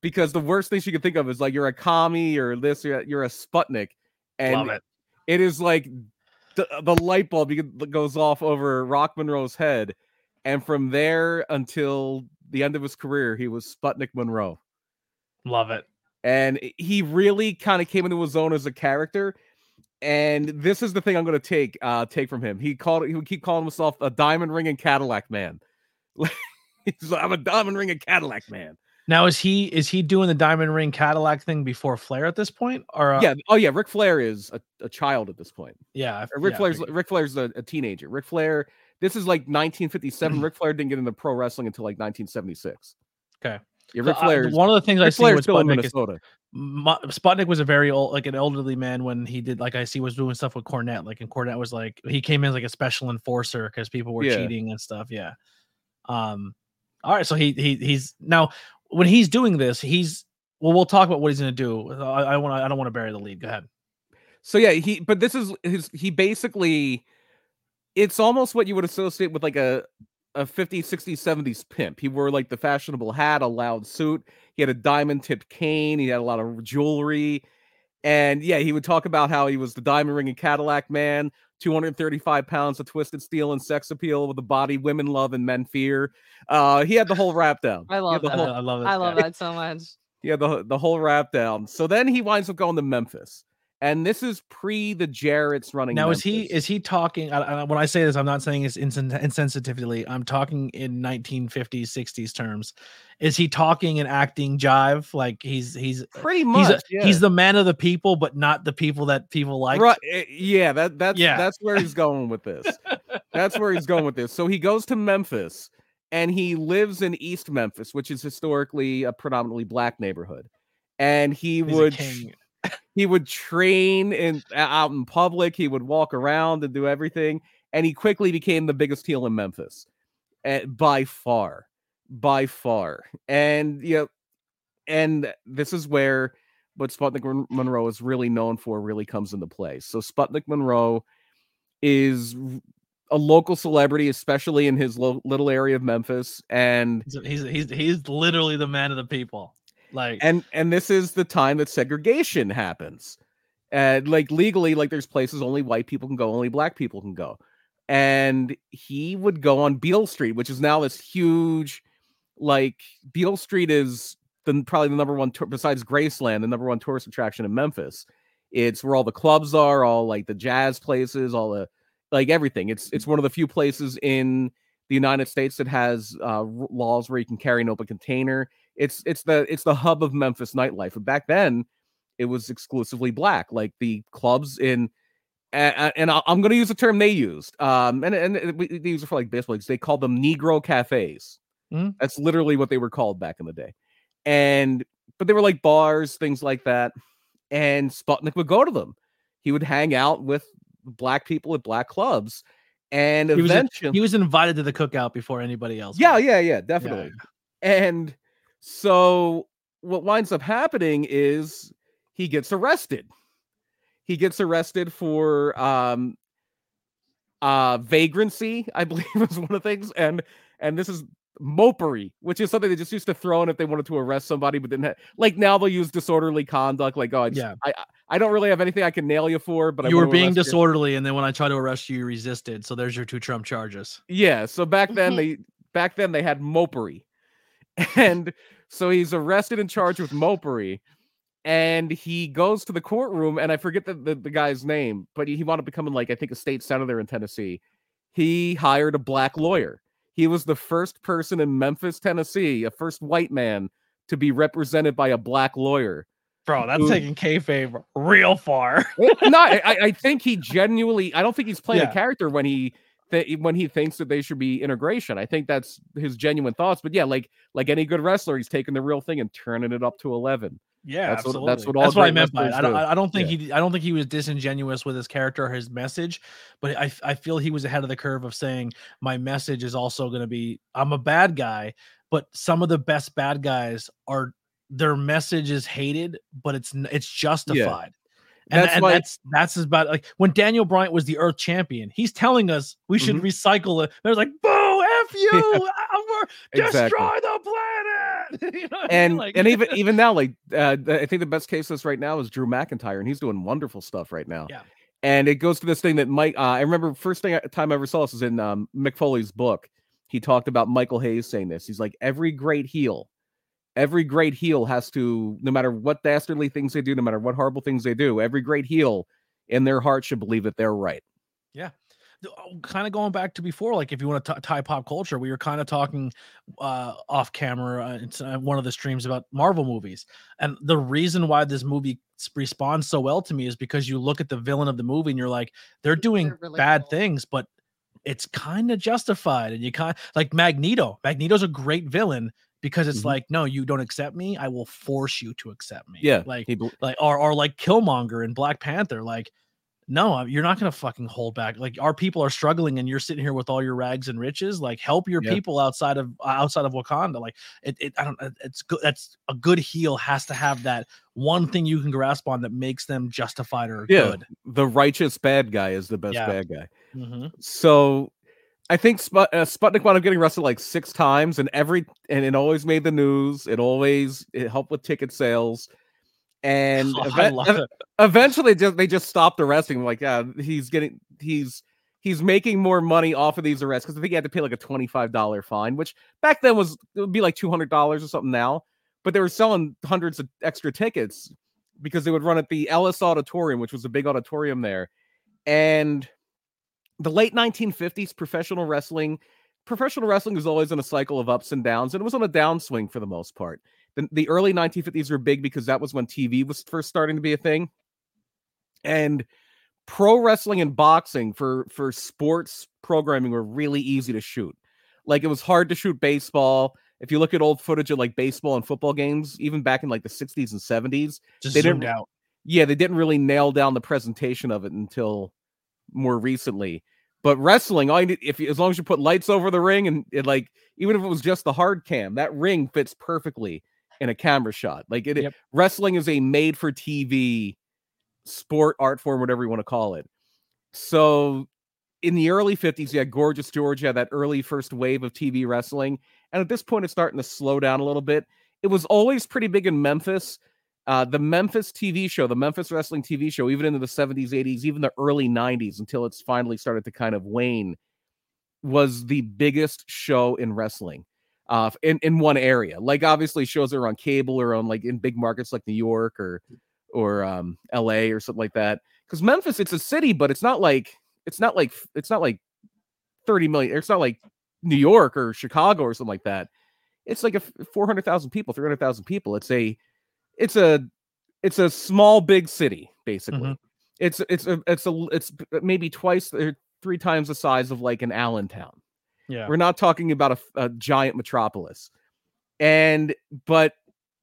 Because the worst thing she could think of is like you're a commie or this, you're, you're a Sputnik. And Love it it is like the, the light bulb goes off over Rock Monroe's head, and from there until the end of his career, he was Sputnik Monroe. Love it. And he really kind of came into his own as a character. And this is the thing I'm going to take uh, take from him. He called he would keep calling himself a diamond ring and Cadillac man. He's like, I'm a diamond ring and Cadillac man. Now is he is he doing the diamond ring Cadillac thing before Flair at this point? Or uh... yeah, oh yeah, Ric Flair is a, a child at this point. Yeah, Ric yeah, Flair's Ric Flair's a, a, teenager. Ric Flair, this is like 1957. Ric Flair didn't get into pro wrestling until like 1976. Okay. Yeah, Ric Flair. Uh, one of the things Ric I see was Sputnik, Minnesota. Is, Sputnik was a very old, like an elderly man when he did, like I see, was doing stuff with Cornette. Like, and Cornette was like, he came in as like a special enforcer because people were yeah. cheating and stuff. Yeah. Um. All right, so he he he's now when he's doing this, he's well, we'll talk about what he's going to do. I, want I don't want to bury the lead. Go ahead. So yeah, he but this is his he basically it's almost what you would associate with like a a 50s, 60s, 70s pimp. He wore like the fashionable hat, a loud suit. He had a diamond tipped cane. He had a lot of jewelry. And yeah, he would talk about how he was the diamond ring and Cadillac man, 235 pounds of twisted steel and sex appeal with a body women love and men fear. Uh, he had the whole rap down. I love the that. whole- I love it. I love that so much. Yeah, the the whole rap down. So then he winds up going to Memphis, and this is pre the Jarrett's running. Now is he is he talking? I, I, when I say this, I'm not saying it's insen- insensitively. I'm talking in 1950s, 60s terms. Is he talking and acting jive? Like he's he's pretty he's much? a, yeah. he's the man of the people, but not the people that people like. right. eh, Yeah, that that's Yeah. that's where he's going with this. that's where he's going with this. So he goes to Memphis, and he lives in East Memphis, which is historically a predominantly black neighborhood. And he He's would. He would train in out in public. He would walk around and do everything, and he quickly became the biggest heel in Memphis, eh, by far, by far. And you know, and this is where what Sputnik Monroe is really known for really comes into play. So Sputnik Monroe is a local celebrity, especially in his lo- little area of Memphis, and He's, he's he's he's literally the man of the people. Like and and this is the time that segregation happens. And like legally like there's places only white people can go only black people can go. And he would go on beale street which is now this huge like beale street is the probably the number one tour besides graceland the number one tourist attraction in memphis. It's where all the clubs are all like the jazz places all the like everything. It's it's one of the few places in the united states that has uh, laws where you can carry an open container it's it's the it's the hub of Memphis nightlife. But back then, it was exclusively black. Like the clubs in, and, and I'm going to use the term they used. Um, and and they use it for like baseball leagues. They called them Negro cafes. Mhm. That's literally what they were called back in the day. And but they were like bars, things like that. And Sputnik would go to them. He would hang out with black people at black clubs. And he was eventually, he was invited to the cookout before anybody else. yeah, yeah, yeah, definitely. And so what winds up happening is he gets arrested. He gets arrested for um uh vagrancy, I *laughs* believe is one of the things. And and this is mopery, which is something they just used to throw in if they wanted to arrest somebody, but didn't have like now they'll use disorderly conduct, like, oh I, just, Yeah. I I- I don't really have anything I can nail you for, but I you were being arrest you." disorderly, and then when I tried to arrest you, you resisted. So there's your two Trump charges. Yeah, so back then *laughs* they back then they had mopery. *laughs* And so he's arrested and charged with mopery. And he goes to the courtroom, and I forget the, the, the guy's name, but he, he wound up becoming like I think a state senator in Tennessee. He hired a black lawyer. He was the first person in Memphis, Tennessee, a first white man to be represented by a black lawyer. Bro, that's Who- taking kayfabe real far. no, I, I- I *laughs* think he genuinely. I don't think he's playing Yeah. a character when he th- when he thinks that they should be integration. I think that's his genuine thoughts. But yeah, like like any good wrestler, he's taking the real thing and turning it up to eleven. Yeah, That's what- absolutely. that's what all that's what I meant by it. I don't. I I don't think he. I don't think he was disingenuous with his character or his message, but I, I feel he was ahead of the curve of saying my message is also going to be I'm a bad guy, but some of the best bad guys are their message is hated, but it's it's justified. And, That's and why- that's that's about like when Daniel Bryan was the Earth champion. He's telling us we should Mhm. recycle it. They're like, "Boo, f *laughs* you, I'm- Exactly. destroy the planet." *laughs* you know what I mean? And Like- and even *laughs* even now, like uh, I think the best case this right now is Drew McIntyre, and he's doing wonderful stuff right now. Yeah. And it goes to this thing that Mike. Uh, I remember first thing I, time I ever saw this was in um, Mick Foley's book. He talked about Michael Hayes saying this. He's like, every great heel, every great heel has to, no matter what dastardly things they do, no matter what horrible things they do, every great heel in their heart should believe that they're right. Yeah. Kind of going back to before like if you want to tie pop culture we were kind of talking uh off camera uh, it's uh, one of the streams about marvel movies and the reason why this movie responds so well to me is because you look at the villain of the movie and you're like they're doing They're really bad cool. things but it's kind of justified and you kind like magneto magneto's a great villain because it's Mhm. like no you don't accept me i will force you to accept me Yeah. like He like or, or like killmonger and black panther like no you're not going to fucking hold back like our people are struggling and you're sitting here with all your rags and riches like help your Yeah. people outside of outside of wakanda like it, it i don't it's good that's a good heel has to have that one thing you can grasp on that makes them justified or Yeah. good the righteous bad guy is the best Yeah. bad guy. Mhm. So I think Sput- uh, Sputnik wound up getting arrested like six times, and every and it always made the news. It always it helped with ticket sales, And *laughs* Oh, ev- eventually just they just stopped arresting. him. Like, yeah, he's getting he's he's making more money off of these arrests because I think he had to pay like a twenty five dollar fine, which back then was it would be like two hundred dollars or something now. But they were selling hundreds of extra tickets because they would run at the Ellis Auditorium, which was a big auditorium there. And the late 1950s, professional wrestling, professional wrestling was always in a cycle of ups and downs, and it was on a downswing for the most part. The, the early 1950s were big because that was when TV was first starting to be a thing. And pro wrestling and boxing for for sports programming were really easy to shoot. Like it was hard to shoot baseball. If you look at old footage of like baseball and football games, even back in like the 60s and 70s, Just they didn't- out. yeah, they didn't really nail down the presentation of it until more recently. But wrestling, all you need, if you, as long as you put lights over the ring and it like even if it was just the hard cam, that ring fits perfectly in a camera shot. Like it, Yep. wrestling is a made for TV sport, art form, whatever you want to call it. So in the early 50s, you had Gorgeous George, you had that early first wave of TV wrestling. And at this point, it's starting to slow down a little bit. It was always pretty big in Memphis. Uh, the Memphis TV show, the Memphis Wrestling TV show, even into the 70s, 80s, even the early 90s, until it's finally started to kind of wane, was the biggest show in wrestling uh, in, in one area. Like, obviously, shows that are on cable or on like in big markets like New York or or um, LA or something like that. Because Memphis, it's a city, but it's not like it's not like it's not like 30 million. It's not like New York or Chicago or something like that. It's like a f- 400,000 people, 300,000 people. It's a it's a it's a small big city basically. Mhm. It's it's a it's a it's maybe twice or three times the size of like an Allentown. Yeah. We're not talking about a giant metropolis. And but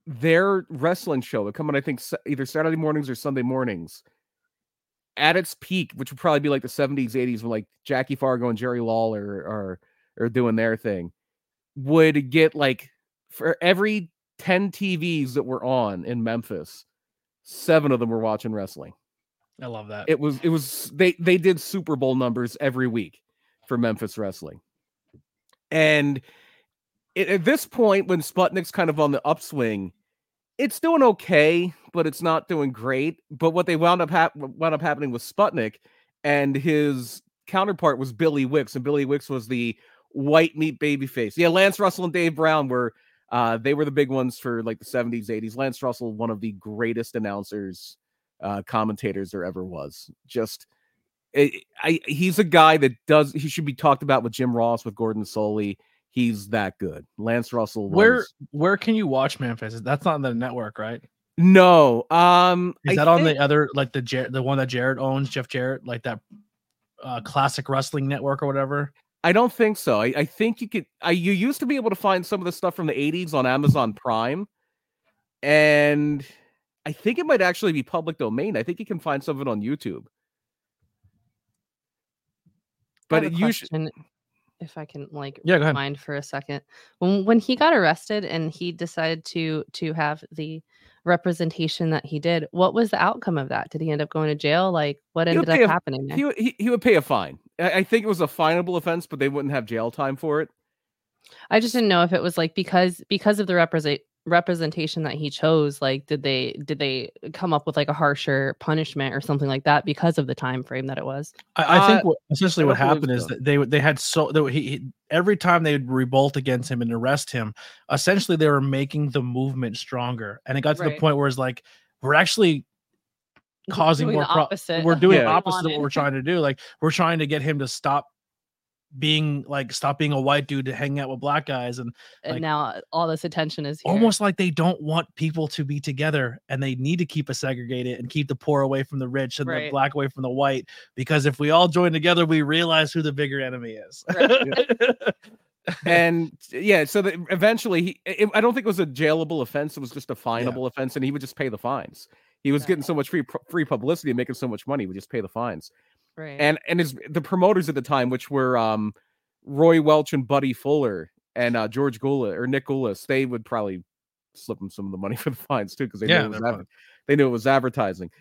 their wrestling show would come on I think either Saturday mornings or Sunday mornings at its peak, which would probably be like the 70s, 80s when like Jackie Fargo and Jerry Lawler are are doing their thing, would get like for every 10 TVs that were on in Memphis, seven of them were watching wrestling. I love that. It was it was they they did Super Bowl numbers every week for Memphis wrestling. And it, at this point when Sputnik's kind of on the upswing, it's doing okay, but it's not doing great. But what they wound up hap- wound up happening with Sputnik and his counterpart was Billy Wicks, and Billy Wicks was the white meat babyface. Yeah, Lance Russell and Dave Brown were uh, they were the big ones for like the 70s, 80s. Lance Russell, one of the greatest announcers, uh, commentators there ever was. Just I, I, he's a guy that does he should be talked about with Jim Ross, with Gordon Solie. He's that good. Lance Russell. Where was- where can you watch Memphis? That's not on the network, right? No. Um Is I that on think- the other like the Jar- the one that Jarrett owns, Jeff Jarrett, like that uh classic wrestling network or whatever? I don't think so. I, I think you could I you used to be able to find some of the stuff from the 80s on Amazon Prime. And I think it might actually be public domain. I think you can find some of it on YouTube. But a you should if I can like Yeah, mind for a second. When when he got arrested and he decided to to have the representation that he did, what was the outcome of that? Did he end up going to jail? Like what He ended up a- happening there? he, he, he would pay a fine. I, I think it was a finable offense, but they wouldn't have jail time for it. I just didn't know if it was like because because of the represent representation that he chose like did they did they come up with like a harsher punishment or something like that because of the time frame that it was I, I think Uh, what, essentially what happened is so. that they they had so they, he, he every time they would revolt against him and arrest him, essentially they were making the movement stronger, and it got to the point where it's like we're actually causing Doing more the pro- we're doing what he opposite of what we're trying to do. Like we're trying to get him to stop being like stop being a white dude to hang out with black guys and and like- now uh, all this attention is here. almost like they don't want people to be together and they need to keep us segregated and keep the poor away from the rich and the black away from the white because if we all join together we realize who the bigger enemy is *laughs* and yeah, so that eventually, he, it, I don't think it was a jailable offense. It was just a finable offense, and he would just pay the fines. He was Got getting so much free free publicity and making so much money, he would just pay the fines. Right. And and his the promoters at the time, which were um Roy Welch and Buddy Fuller and uh, George Gula or Nick Gulas, they would probably slip him some of the money *laughs* for the fines too because they Yeah, knew it was adver- they knew it was advertising.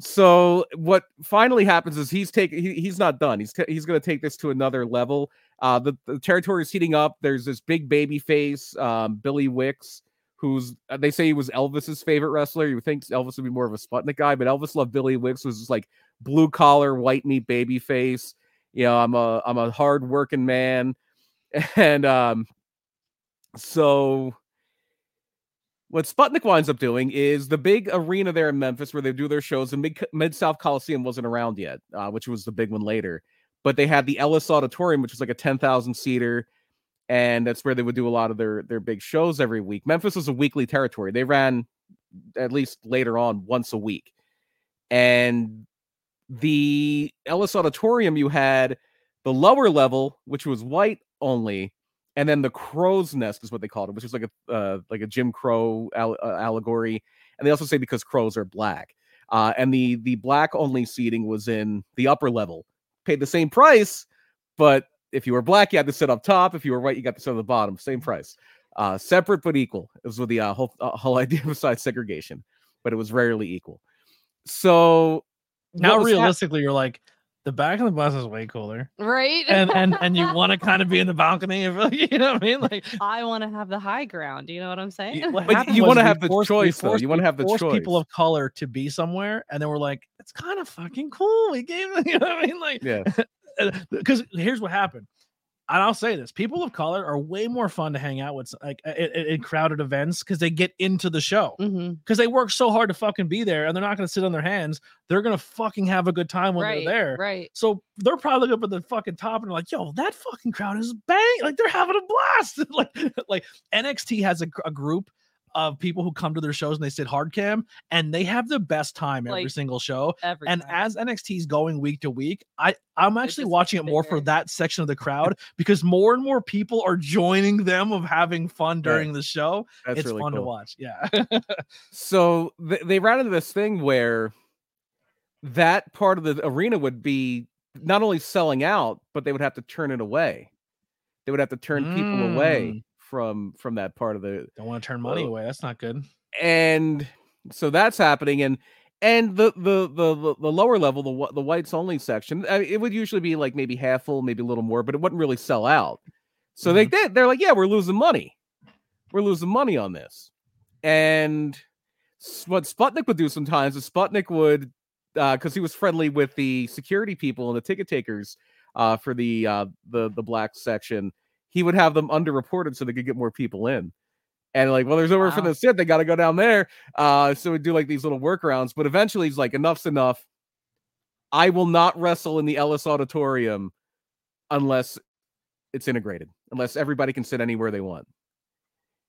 So what finally happens is he's taking he, he's not done. He's ta- he's going to take this to another level. Uh, the, the territory is heating up. There's this big baby face, um, Billy Wicks, who's uh, they say he was Elvis's favorite wrestler. You would think Elvis would be more of a Sputnik guy, but Elvis loved Billy Wicks, was just like blue collar, white meat baby face. You know, I'm a I'm a hard working man. *laughs* And um so what Sputnik winds up doing is the big arena there in Memphis where they do their shows. The Mid South Coliseum wasn't around yet, uh, which was the big one later. But they had the Ellis Auditorium, which was like a ten thousand seater, and that's where they would do a lot of their their big shows every week. Memphis was a weekly territory. They ran at least later on once a week, and the Ellis Auditorium you had the lower level, which was white only, and then the crow's nest is what they called it, which was like a uh, like a Jim Crow uh, allegory. And they also say because crows are black. Uh, and the the black only seating was in the upper level. Paid the same price, but if you were black, you had to sit up top. If you were white, you got to sit on the bottom. Same price, uh, separate but equal. It was with the uh, whole uh, *laughs* whole idea besides segregation, but it was rarely equal. So now, realistically, you're like, the back of the bus is way cooler, right? *laughs* And and and you want to kind of be in the balcony, *laughs* you know what I mean? Like *laughs* I want to have the high ground. You know what I'm saying? What but you want to have the forced, choice, though. You want to have the choice. people of color to be somewhere, and then we're like, it's kind of fucking cool. We gave, you know what I mean? Like, yeah. Because here's what happened and I'll say this: people of color are way more fun to hang out with, like in, crowded events, because they get into the show. Because mm-hmm. they work so hard to fucking be there, and they're not going to sit on their hands. They're going to fucking have a good time when right, they're there. Right. So they're probably up at the fucking top and they're like, "Yo, that fucking crowd is bang!" Like they're having a blast. *laughs* like, like NXT has a, a group of people who come to their shows and they sit hard cam and they have the best time every like, single show. Every and time. as NXT is going week to week, I I'm actually watching it more for that section of the crowd *laughs* because more and more people are joining them of having fun during the show. That's it's really fun cool. to watch. Yeah. *laughs* so th- they ran into this thing where that part of the arena would be not only selling out, but they would have to turn it away. They would have to turn mm. people away from from that part of the don't want to turn money away that's not good. and so that's happening and and the the the the lower level the the whites only section I mean, it would usually be like maybe half full maybe a little more but it wouldn't really sell out. So mm-hmm. they did they're like yeah we're losing money. We're losing money on this. And what sputnik would do sometimes is sputnik would because uh, he was friendly with the security people and the ticket takers uh, for the uh, the the black section he would have them underreported so they could get more people in. And like, well, there's nowhere wow. for them to sit. They got to go down there. Uh, so we do like these little workarounds. But eventually, he's like, enough's enough. I will not wrestle in the Ellis Auditorium unless it's integrated, unless everybody can sit anywhere they want.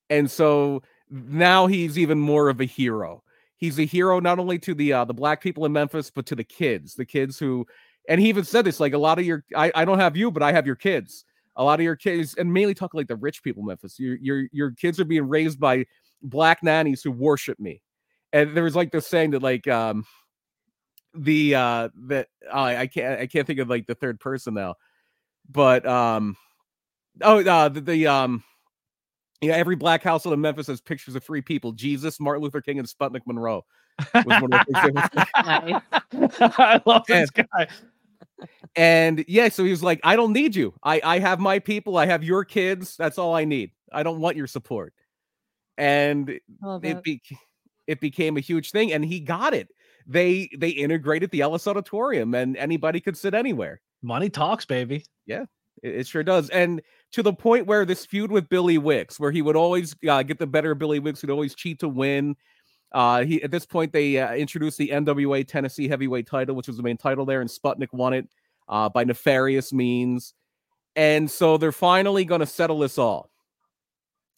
And so now he's even more of a hero. He's a hero not only to the uh, the black people in Memphis, but to the kids, the kids who, and he even said this like a lot of your, I, I don't have you, but I have your kids a lot of your kids, and mainly talk like the rich people Memphis. Your your your kids are being raised by black nannies who worship me. And there was like this saying that like um the uh that uh, I can't I can't think of like the third person now, but um oh uh the, the um yeah every black household in Memphis has pictures of three people: Jesus, Martin Luther King, and Sputnik Monroe. Was one of the *laughs* *laughs* *laughs* I love this guy and yeah, so he was like, I don't need you. I, I have my people, I have your kids. That's all I need. I don't want your support. And it be, it became a huge thing, and he got it. They they integrated the Ellis Auditorium, and anybody could sit anywhere. Money talks, baby. Yeah, it, it sure does. And to the point where this feud with Billy Wicks, where he would always uh, get the better of Billy Wicks, would always cheat to win. Uh, he at this point they uh, introduced the NWA Tennessee Heavyweight Title, which was the main title there, and Sputnik won it uh, by nefarious means. And so they're finally going to settle this all.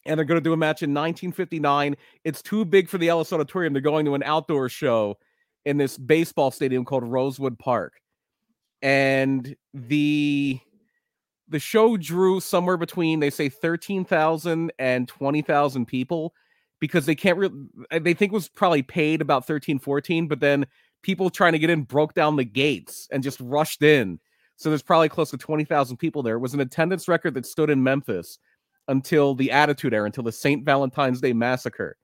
And they're going to do a match in 1959. It's too big for the Ellis Auditorium. They're going to an outdoor show in this baseball stadium called Russwood Park. And the the show drew somewhere between they say 13,000 and 20,000 people because they can't they think it was probably paid about 13 14 but then people trying to get in broke down the gates and just rushed in so there's probably close to 20,000 people there it was an attendance record that stood in Memphis until the attitude era until the St. Valentine's Day massacre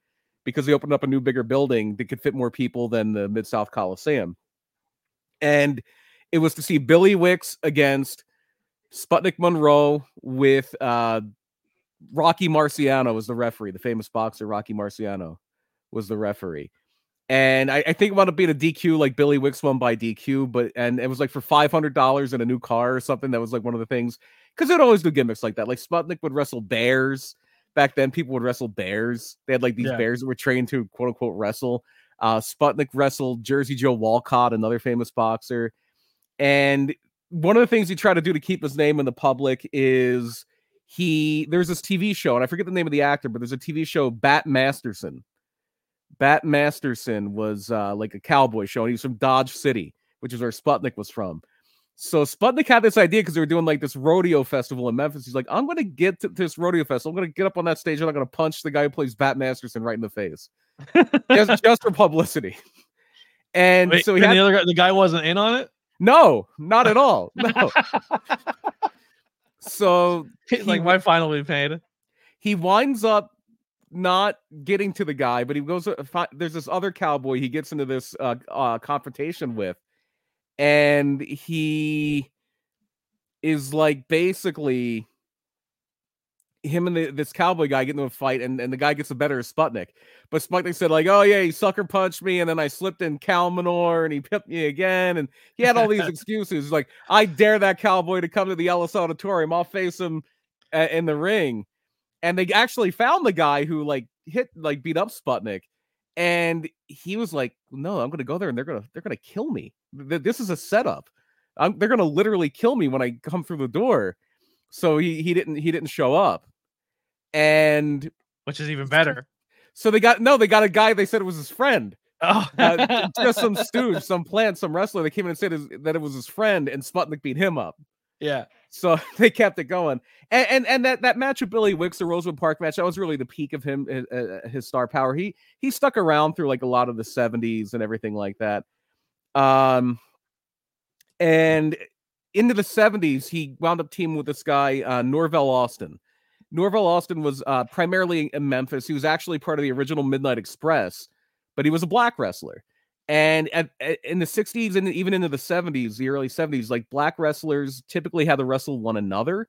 because they opened up a new bigger building that could fit more people than the Mid-South Coliseum and it was to see Billy Wicks against Sputnik Monroe with uh Rocky Marciano was the referee, the famous boxer Rocky Marciano was the referee. And I, I think it wound up being a DQ, like Billy Wicks won by DQ, but and it was like for five hundred dollars in a new car or something. That was like one of the things because they'd always do gimmicks like that. Like Sputnik would wrestle bears back then. People would wrestle bears. They had like these Yeah. bears that were trained to quote unquote wrestle. Uh, Sputnik wrestled Jersey Joe Walcott, another famous boxer. And one of the things he tried to do to keep his name in the public is he there's this TV show, and I forget the name of the actor, but there's a TV show, Bat Masterson. Bat Masterson was uh, like a cowboy show, and he's from Dodge City, which is where Sputnik was from. So Sputnik had this idea because they were doing like this rodeo festival in Memphis. He's like, I'm gonna get to this rodeo festival. I'm gonna get up on that stage and I'm gonna punch the guy who plays Bat Masterson right in the face. *laughs* just, just for publicity. And Wait, so he and had the other guy, the guy wasn't in on it. no, not at all. No. *laughs* so *laughs* He's like my final be paid. he winds up not getting to the guy, but he goes. uh, There's this other cowboy he gets into this uh, uh, confrontation with, and he is like basically him and the, this cowboy guy get into a fight, and, and the guy gets the better of Sputnik. But Sputnik said like, "Oh yeah, he sucker punched me, and then I slipped in Calmanor, and he pipped me again." And he had all these *laughs* excuses. Like, "I dare that cowboy to come to the Ellis Auditorium. I'll face him uh, in the ring." And they actually found the guy who like hit like beat up Sputnik, and he was like, "No, I'm gonna go there, and they're gonna they're gonna kill me. Th- This is a setup. I'm, they're gonna literally kill me when I come through the door." So he he didn't he didn't show up, and which is even better. so they got no they got a guy they said it was his friend. Oh, uh, *laughs* just some stooge some plant some wrestler that came in and said his, that it was his friend and Sputnik beat him up. Yeah. so *laughs* they kept it going. And and, and that that match with Billy Wicks the Russwood Park match that was really the peak of him uh, uh, his star power. He he stuck around through like a lot of the 70s and everything like that. Um and into the 70s he wound up teaming with this guy uh Norvell Austin Norvell Austin was uh, primarily in Memphis. He was actually part of the original Midnight Express, but he was a black wrestler. And at, at- in the 60s and even into the 70s, the early 70s, like black wrestlers typically had to wrestle one another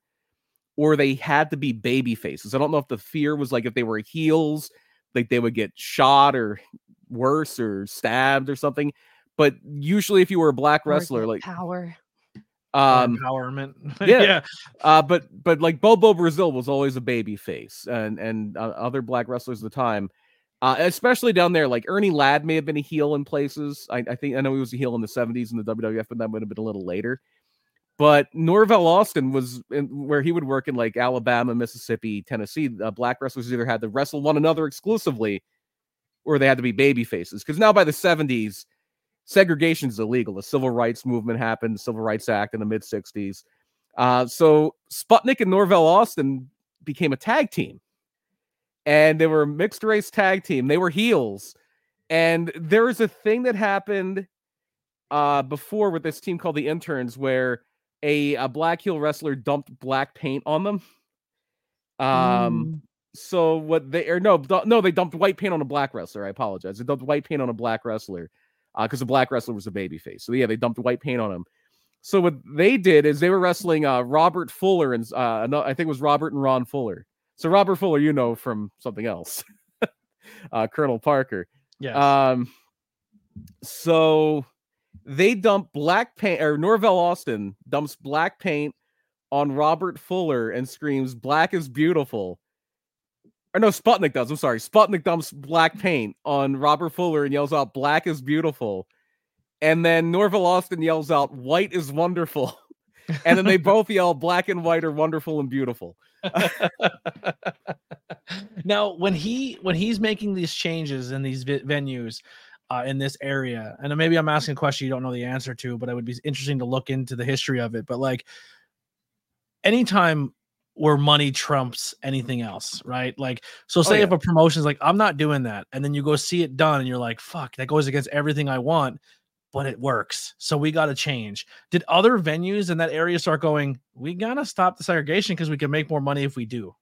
or they had to be baby faces. I don't know if the fear was like if they were heels, like they would get shot or worse or stabbed or something. But usually, if you were a black wrestler, like power. Um, empowerment. *laughs* yeah. yeah. uh, but but like Bobo Brazil was always a baby face, and and uh, other black wrestlers at the time, uh, especially down there. Like Ernie Ladd may have been a heel in places. I, I think I know he was a heel in the '70s in the WWF, but that would have been a little later. But Norvell Austin was in, where he would work in like Alabama, Mississippi, Tennessee. Uh, black wrestlers either had to wrestle one another exclusively, or they had to be baby faces. Because now by the '70s, segregation is illegal. The Civil Rights Movement happened, the Civil Rights Act in the mid '60s. Uh, so Sputnik and Norvell Austin became a tag team, and they were a mixed race tag team. They were heels, and there was a thing that happened uh, before with this team called the Interns, where a, a black heel wrestler dumped black paint on them. Um, so what they or no no they dumped white paint on a black wrestler. I apologize. They dumped white paint on a black wrestler because the black wrestler was a babyface. So yeah, they dumped white paint on him. So what they did is they were wrestling uh, Robert Fuller and uh, I think it was Robert and Ron Fuller. So Robert Fuller, you know from something else, *laughs* uh, Colonel Parker. Yeah. Um, so they dump black paint, or Norvell Austin dumps black paint on Robert Fuller and screams, "Black is beautiful." Or no, Sputnik does. I'm sorry. Sputnik dumps black paint on Robert Fuller and yells out, "Black is beautiful." And then Norvell Austin yells out, "White is wonderful." *laughs* and then they both yell, "Black and white are wonderful and beautiful." *laughs* now when he when he's making these changes in these venues uh, in this area and maybe i'm asking a question you don't know the answer to but it would be interesting to look into the history of it but like anytime where money trumps anything else right like so say yeah. if a promotion is like i'm not doing that and then you go see it done and you're like fuck that goes against everything i want but it works so we got to change did other venues in that area start going we gotta stop the segregation because we can make more money if we do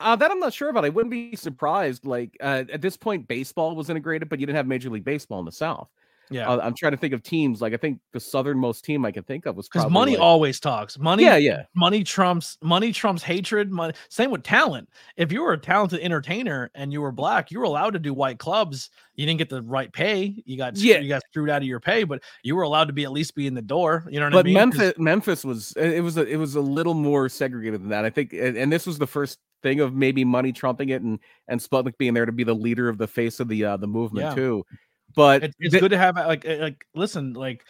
Uh, that I'm not sure about. I wouldn't be surprised. Like uh, at this point, baseball was integrated, but you didn't have Major League Baseball in the South. Yeah, Uh, I'm trying to think of teams. Like I think the southernmost team I can think of was because money like- always talks. Money, Yeah, yeah. money trumps money trumps hatred. Money. Same with talent. If you were a talented entertainer and you were black, you were allowed to do white clubs. You didn't get the right pay. You got Yeah. you got screwed out of your pay, but you were allowed to be at least be in the door. You know what I but Memphis, Memphis was it it was a, it was a little more segregated than that. I think, and, and this was the first thing of maybe money trumping it, and and Sputnik being there to be the leader of the face of the uh, the movement Yeah. too. But it- it's th- good to have like uh, like listen like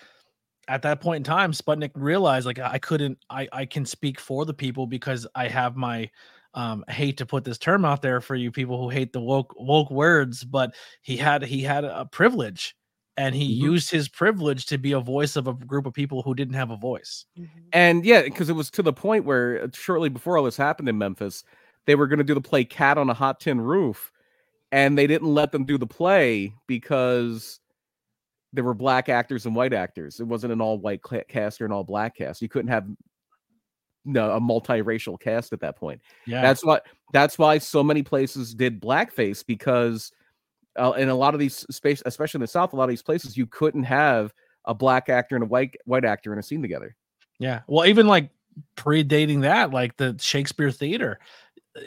at that point in time sputnik realized like i couldn't i i can speak for the people because i have my um I hate to put this term out there for you people who hate the woke woke words but he had he had a privilege and he Mhm. used his privilege to be a voice of a group of people who didn't have a voice and yeah, because it was to the point where uh, shortly before all this happened in Memphis, they were going to do the play "Cat on a Hot Tin Roof," and they didn't let them do the play because there were black actors and white actors. It wasn't an all white cast or an all black cast. You couldn't have no a multiracial cast at that point. yeah That's why that's why so many places did blackface because uh, in a lot of these space, especially in the South, a lot of these places you couldn't have a black actor and a white white actor in a scene together. yeah well even like predating that like the shakespeare theater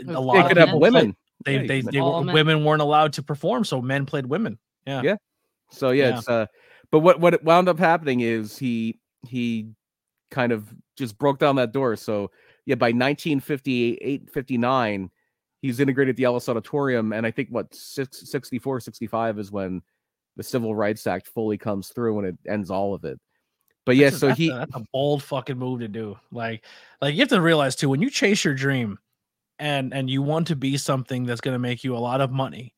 a lot They of could have people women. They they, they All were, men. women weren't allowed to perform so men played women yeah yeah. So yeah, Yeah. it's uh but what what wound up happening is he he kind of just broke down that door. So yeah, by 1958 59 he's integrated the Ellis Auditorium and I think what six, 64 65 is when the Civil Rights Act fully comes through and it ends all of it. But yeah, That's a- so that's he a, that's a bold fucking move to do. Like, like you have to realize too when you chase your dream, and and you want to be something that's going to make you a lot of money.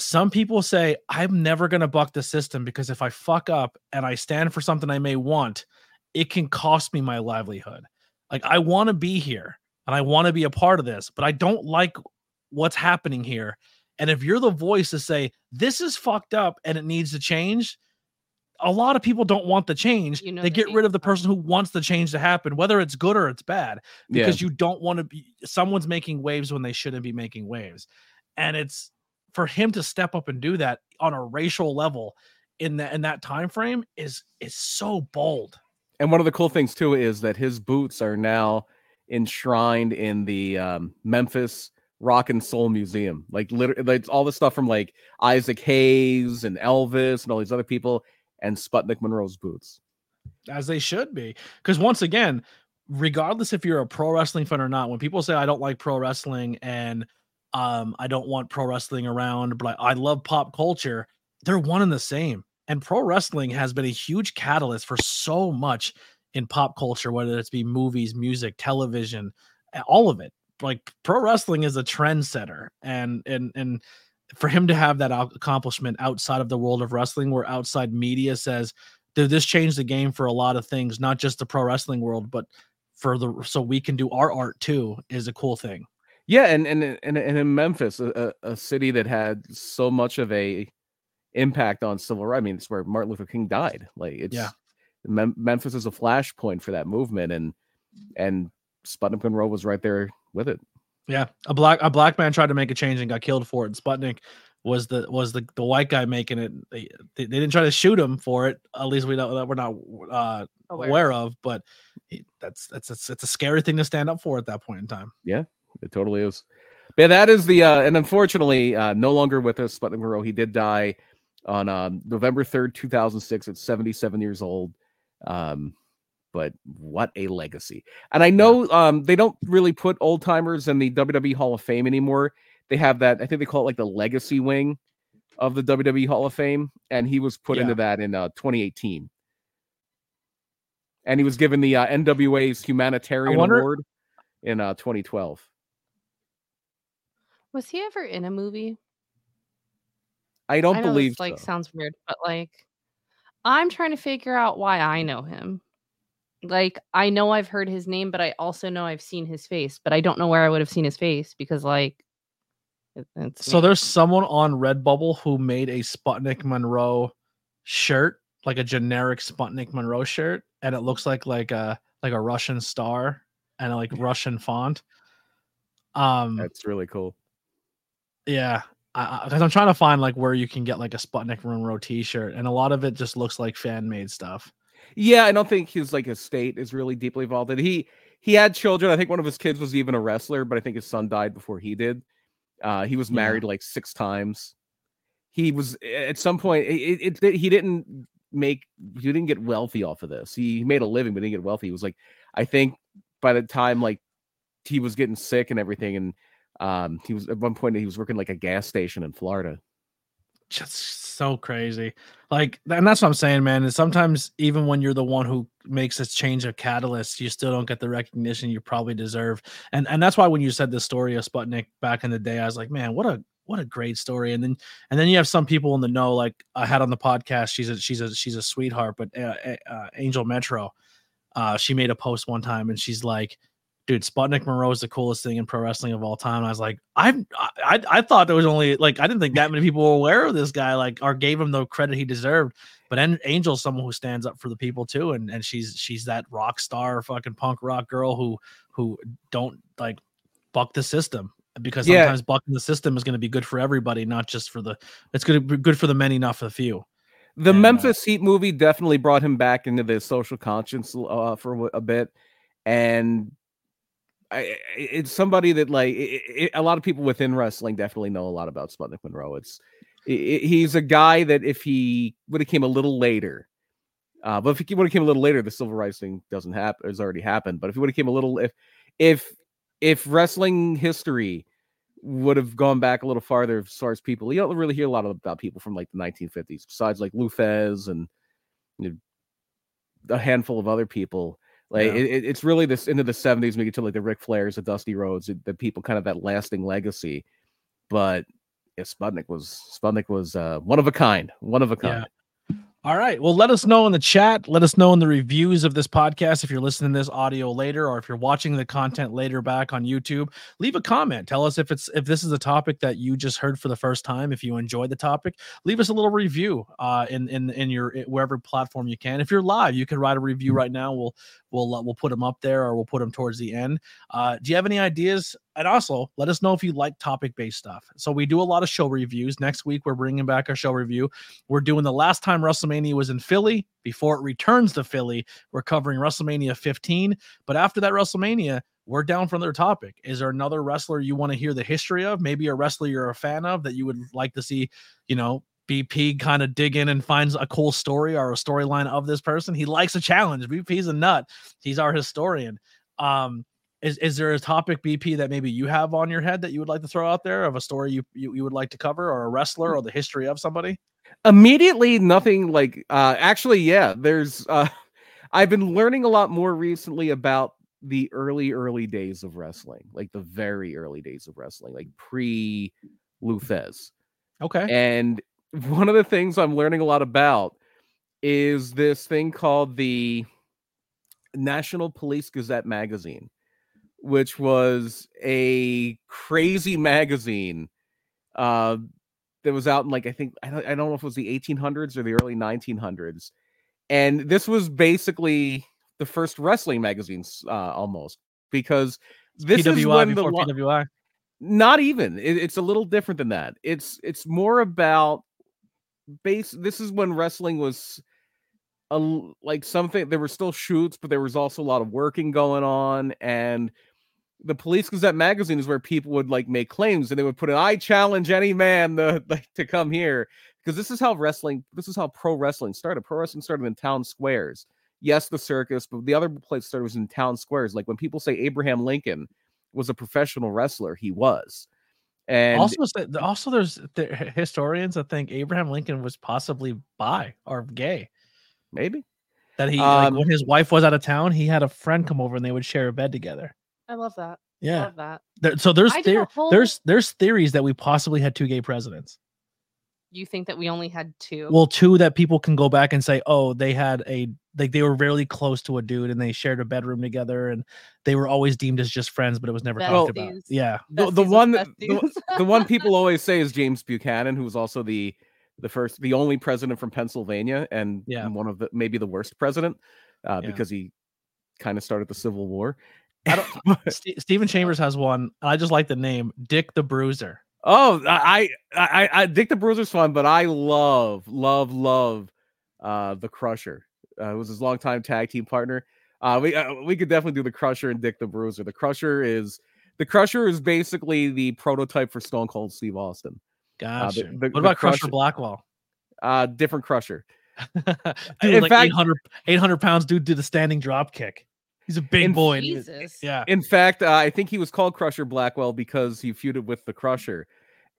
Some people say I'm never going to buck the system because if I fuck up and I stand for something I may want, it can cost me my livelihood. Like I want to be here and I want to be a part of this, but I don't like what's happening here. And if you're the voice to say this is fucked up and it needs to change, a lot of people don't want the change. You know they get rid of the person who wants the change to happen, whether it's good or it's bad, yeah. because you don't want to be someone's making waves when they shouldn't be making waves. And it's for him to step up and do that on a racial level in that in that time frame is is so bold. And one of the cool things too is that his boots are now enshrined in the um, Memphis Rock and Soul Museum. Like literally, like all the stuff from like Isaac Hayes and Elvis and all these other people, and Sputnik Monroe's boots. as they should be. Because once again, regardless if you're a pro wrestling fan or not, when people say I don't like pro wrestling and um I don't want pro wrestling around, but I, I love pop culture, they're one and the same. And pro wrestling has been a huge catalyst for so much in pop culture, whether it's be movies, music, television, all of it. Like pro wrestling is a trendsetter, and and and for him to have that accomplishment outside of the world of wrestling, where outside media says did this change the game for a lot of things, not just the pro wrestling world, but for the so we can do our art too is a cool thing. Yeah, and and and, and in Memphis, a, a a city that had so much of a impact on civil rights. I mean, it's where Martin Luther King died. Like it's Yeah. Mem- Memphis is a flashpoint for that movement, and and Sputnik Monroe was right there with it. Yeah, a black a black man tried to make a change and got killed for it. And Sputnik was the was the, the white guy making it. They, they they didn't try to shoot him for it. At least we know that we're not uh, Aware. aware of. But he, that's that's it's, it's a scary thing to stand up for at that point in time. Yeah, it totally is. But yeah, that is the uh, and unfortunately, uh, no longer with us. Sputnik Monroe, he did die on um, November third, two thousand six, at seventy seven years old. Um, but what a legacy! And I know um, they don't really put old timers in the WWE Hall of Fame anymore. They have that. I think they call it like the legacy wing of the WWE Hall of Fame, and he was put Yeah. into that in uh, 2018. And he was given the uh, NWA's Humanitarian wonder- Award in uh, 2012. Was he ever in a movie? I don't I know believe this, like so. sounds weird, but like I'm trying to figure out why I know him. Like I know I've heard his name, but I also know I've seen his face, but I don't know where I would have seen his face because like it's So me. there's someone on Redbubble who made a Sputnik Monroe shirt, like a generic Sputnik Monroe shirt, and it looks like like a like a Russian star and a, like Russian font. Um That's really cool. yeah, because I'm trying to find like where you can get like a Sputnik Monroe T-shirt, and a lot of it just looks like fan made stuff. Yeah, I don't think his like estate is really deeply involved. And he he had children. I think one of his kids was even a wrestler, but I think his son died before he did. Uh, he was married yeah. like six times. He was at some point. It, it, it, he didn't make. He didn't get wealthy off of this. He made a living, but didn't get wealthy. He was like, I think by the time like he was getting sick and everything, and um, he was at one point he was working like a gas station in Florida. Just so crazy. Like, and that's what I'm saying, man. Is sometimes even when you're the one who makes a change of catalyst, you still don't get the recognition you probably deserve. And and that's why when you said the story of Sputnik back in the day, I was like, man, what a what a great story. And then and then you have some people in the know, like I had on the podcast. She's a she's a she's a sweetheart, but uh, uh, Angel Metro, uh, she made a post one time and she's like dude, Sputnik Monroe is the coolest thing in pro wrestling of all time. I was like, I've, I, I thought there was only like, I didn't think that many people were aware of this guy, like, or gave him the credit he deserved. But Angel's someone who stands up for the people too, and and she's she's that rock star, fucking punk rock girl who who don't like buck the system because sometimes yeah. bucking the system is going to be good for everybody, not just for the. It's going to be good for the many, not for the few. The and, uh, Memphis uh, Heat movie definitely brought him back into the social conscience uh, for a bit, and I, it's somebody that like it, it, a lot of people within wrestling definitely know a lot about Sputnik Monroe. It's it, he's a guy that if he would have came a little later, uh, but if he would have came a little later, the civil rights thing doesn't happen. Has already happened. But if he would have came a little, if if if wrestling history would have gone back a little farther as far as people, you don't really hear a lot about people from like the 1950s, besides like Lou Thesz and you know, a handful of other people like yeah. it, it's really this into the 70s, we get to like the Ric Flairs, the Dusty Rhodes, the people kind of that lasting legacy. But yeah, Sputnik was Sputnik was uh, one of a kind, one of a kind. Yeah. All right. Well, let us know in the chat. Let us know in the reviews of this podcast if you're listening to this audio later or if you're watching the content later back on YouTube. Leave a comment. Tell us if it's if this is a topic that you just heard for the first time. If you enjoyed the topic, leave us a little review uh, in in in your wherever platform you can. If you're live, you can write a review mm-hmm. right now. We'll we'll uh, we'll put them up there or we'll put them towards the end. Uh, do you have any ideas and also let us know if you like topic based stuff. So we do a lot of show reviews. Next week we're bringing back our show review. We're doing the last time WrestleMania was in Philly before it returns to Philly. We're covering WrestleMania 15, but after that WrestleMania, we're down for another topic. Is there another wrestler you want to hear the history of? Maybe a wrestler you're a fan of that you would like to see, you know, BP kind of dig in and finds a cool story or a storyline of this person. He likes a challenge. BP's a nut. He's our historian. Um, is is there a topic BP that maybe you have on your head that you would like to throw out there of a story you you, you would like to cover or a wrestler or the history of somebody? Immediately, nothing like uh actually, yeah, there's uh *laughs* I've been learning a lot more recently about the early, early days of wrestling, like the very early days of wrestling, like pre Lou Thesz. Okay. And one of the things I'm learning a lot about is this thing called the National Police Gazette magazine which was a crazy magazine uh, that was out in like I think I don't, I don't know if it was the 1800s or the early 1900s, and this was basically the first wrestling magazines uh, almost because this PWI is when the PWI. Not even. It, it's a little different than that. It's it's more about base. This is when wrestling was a like something. There were still shoots, but there was also a lot of working going on, and the Police Gazette magazine is where people would like make claims and they would put an I challenge any man to, *laughs* like, to come here because this is how wrestling, this is how pro wrestling started. Pro wrestling started in town squares. Yes, the circus, but the other place started was in town squares. Like when people say Abraham Lincoln was a professional wrestler, he was. And also, also there's historians that think Abraham Lincoln was possibly bi or gay. Maybe that he um, like, when his wife was out of town, he had a friend come over and they would share a bed together. I love that. Yeah, love that. There, so there's there, whole... there's there's theories that we possibly had two gay presidents. You think that we only had two? Well, two that people can go back and say, oh, they had a like they were really close to a dude and they shared a bedroom together and they were always deemed as just friends, but it was never Besties. talked about. Yeah, the, the one the, the one people *laughs* always say is James Buchanan, who was also the the first, the only president from Pennsylvania, and yeah. one of the maybe the worst president uh, yeah. because he kind of started the Civil War. *laughs* I don't. St- Stephen Chambers has one. I just like the name Dick the Bruiser. Oh, I, I, I, Dick the Bruiser's fun, but I love, love, love, uh, the Crusher. Uh, it was his longtime tag team partner. Uh, we uh, we could definitely do the Crusher and Dick the Bruiser. The Crusher is the Crusher is basically the prototype for Stone Cold Steve Austin. Gotcha. the- the- what about Crusher Crusher- Blackwell? Uh, different Crusher. *laughs* dude, In like fact- 800, 800 pounds dude did a standing drop kick. He's a big In- boy. and- Jesus. Yeah. In fact, uh, I think he was called Crusher Blackwell because he feuded with the Crusher,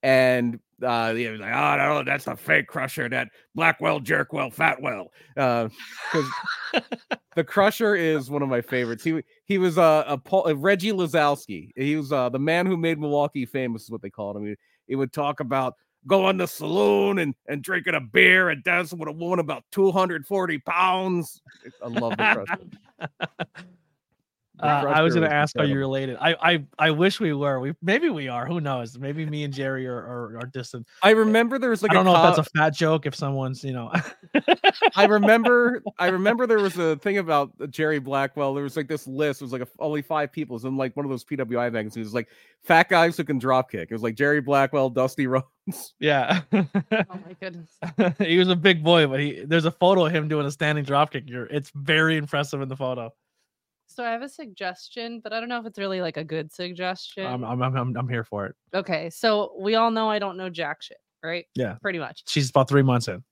and uh, he was like, "Oh no, that's a fake Crusher. That Blackwell, Jerkwell, Fatwell." Because *laughs* the Crusher is one of my favorites. He he was uh, a, Paul, a Reggie Lisowski. He was uh, the man who made Milwaukee famous, is what they called him. He, he would talk about going to the saloon and, and drinking a beer and dancing with a woman about 240 pounds. I love the Crusher. *laughs* The Uh, I was going to ask, are you related? I, I I wish we were. We maybe we are. Who knows? Maybe me and Jerry are are, are distant. I remember there was like I don't a know co- if that's a fat joke. If someone's, you know, *laughs* I remember *laughs* I remember there was a thing about Jerry Blackwell. There was like this list. It was like a, only five people. It was in like one of those PWI magazines. It was like fat guys who can drop kick. It was like Jerry Blackwell, Dusty *laughs* Rhodes. yeah, Oh my goodness. he was a big boy, but he there's a photo of him doing a standing drop kick. You're, it's very impressive in the photo. So I have a suggestion, but I don't know if it's really like a good suggestion. I'm, I'm I'm I'm here for it. okay, so we all know I don't know jack shit, right? Yeah. Pretty much. She's about three months in.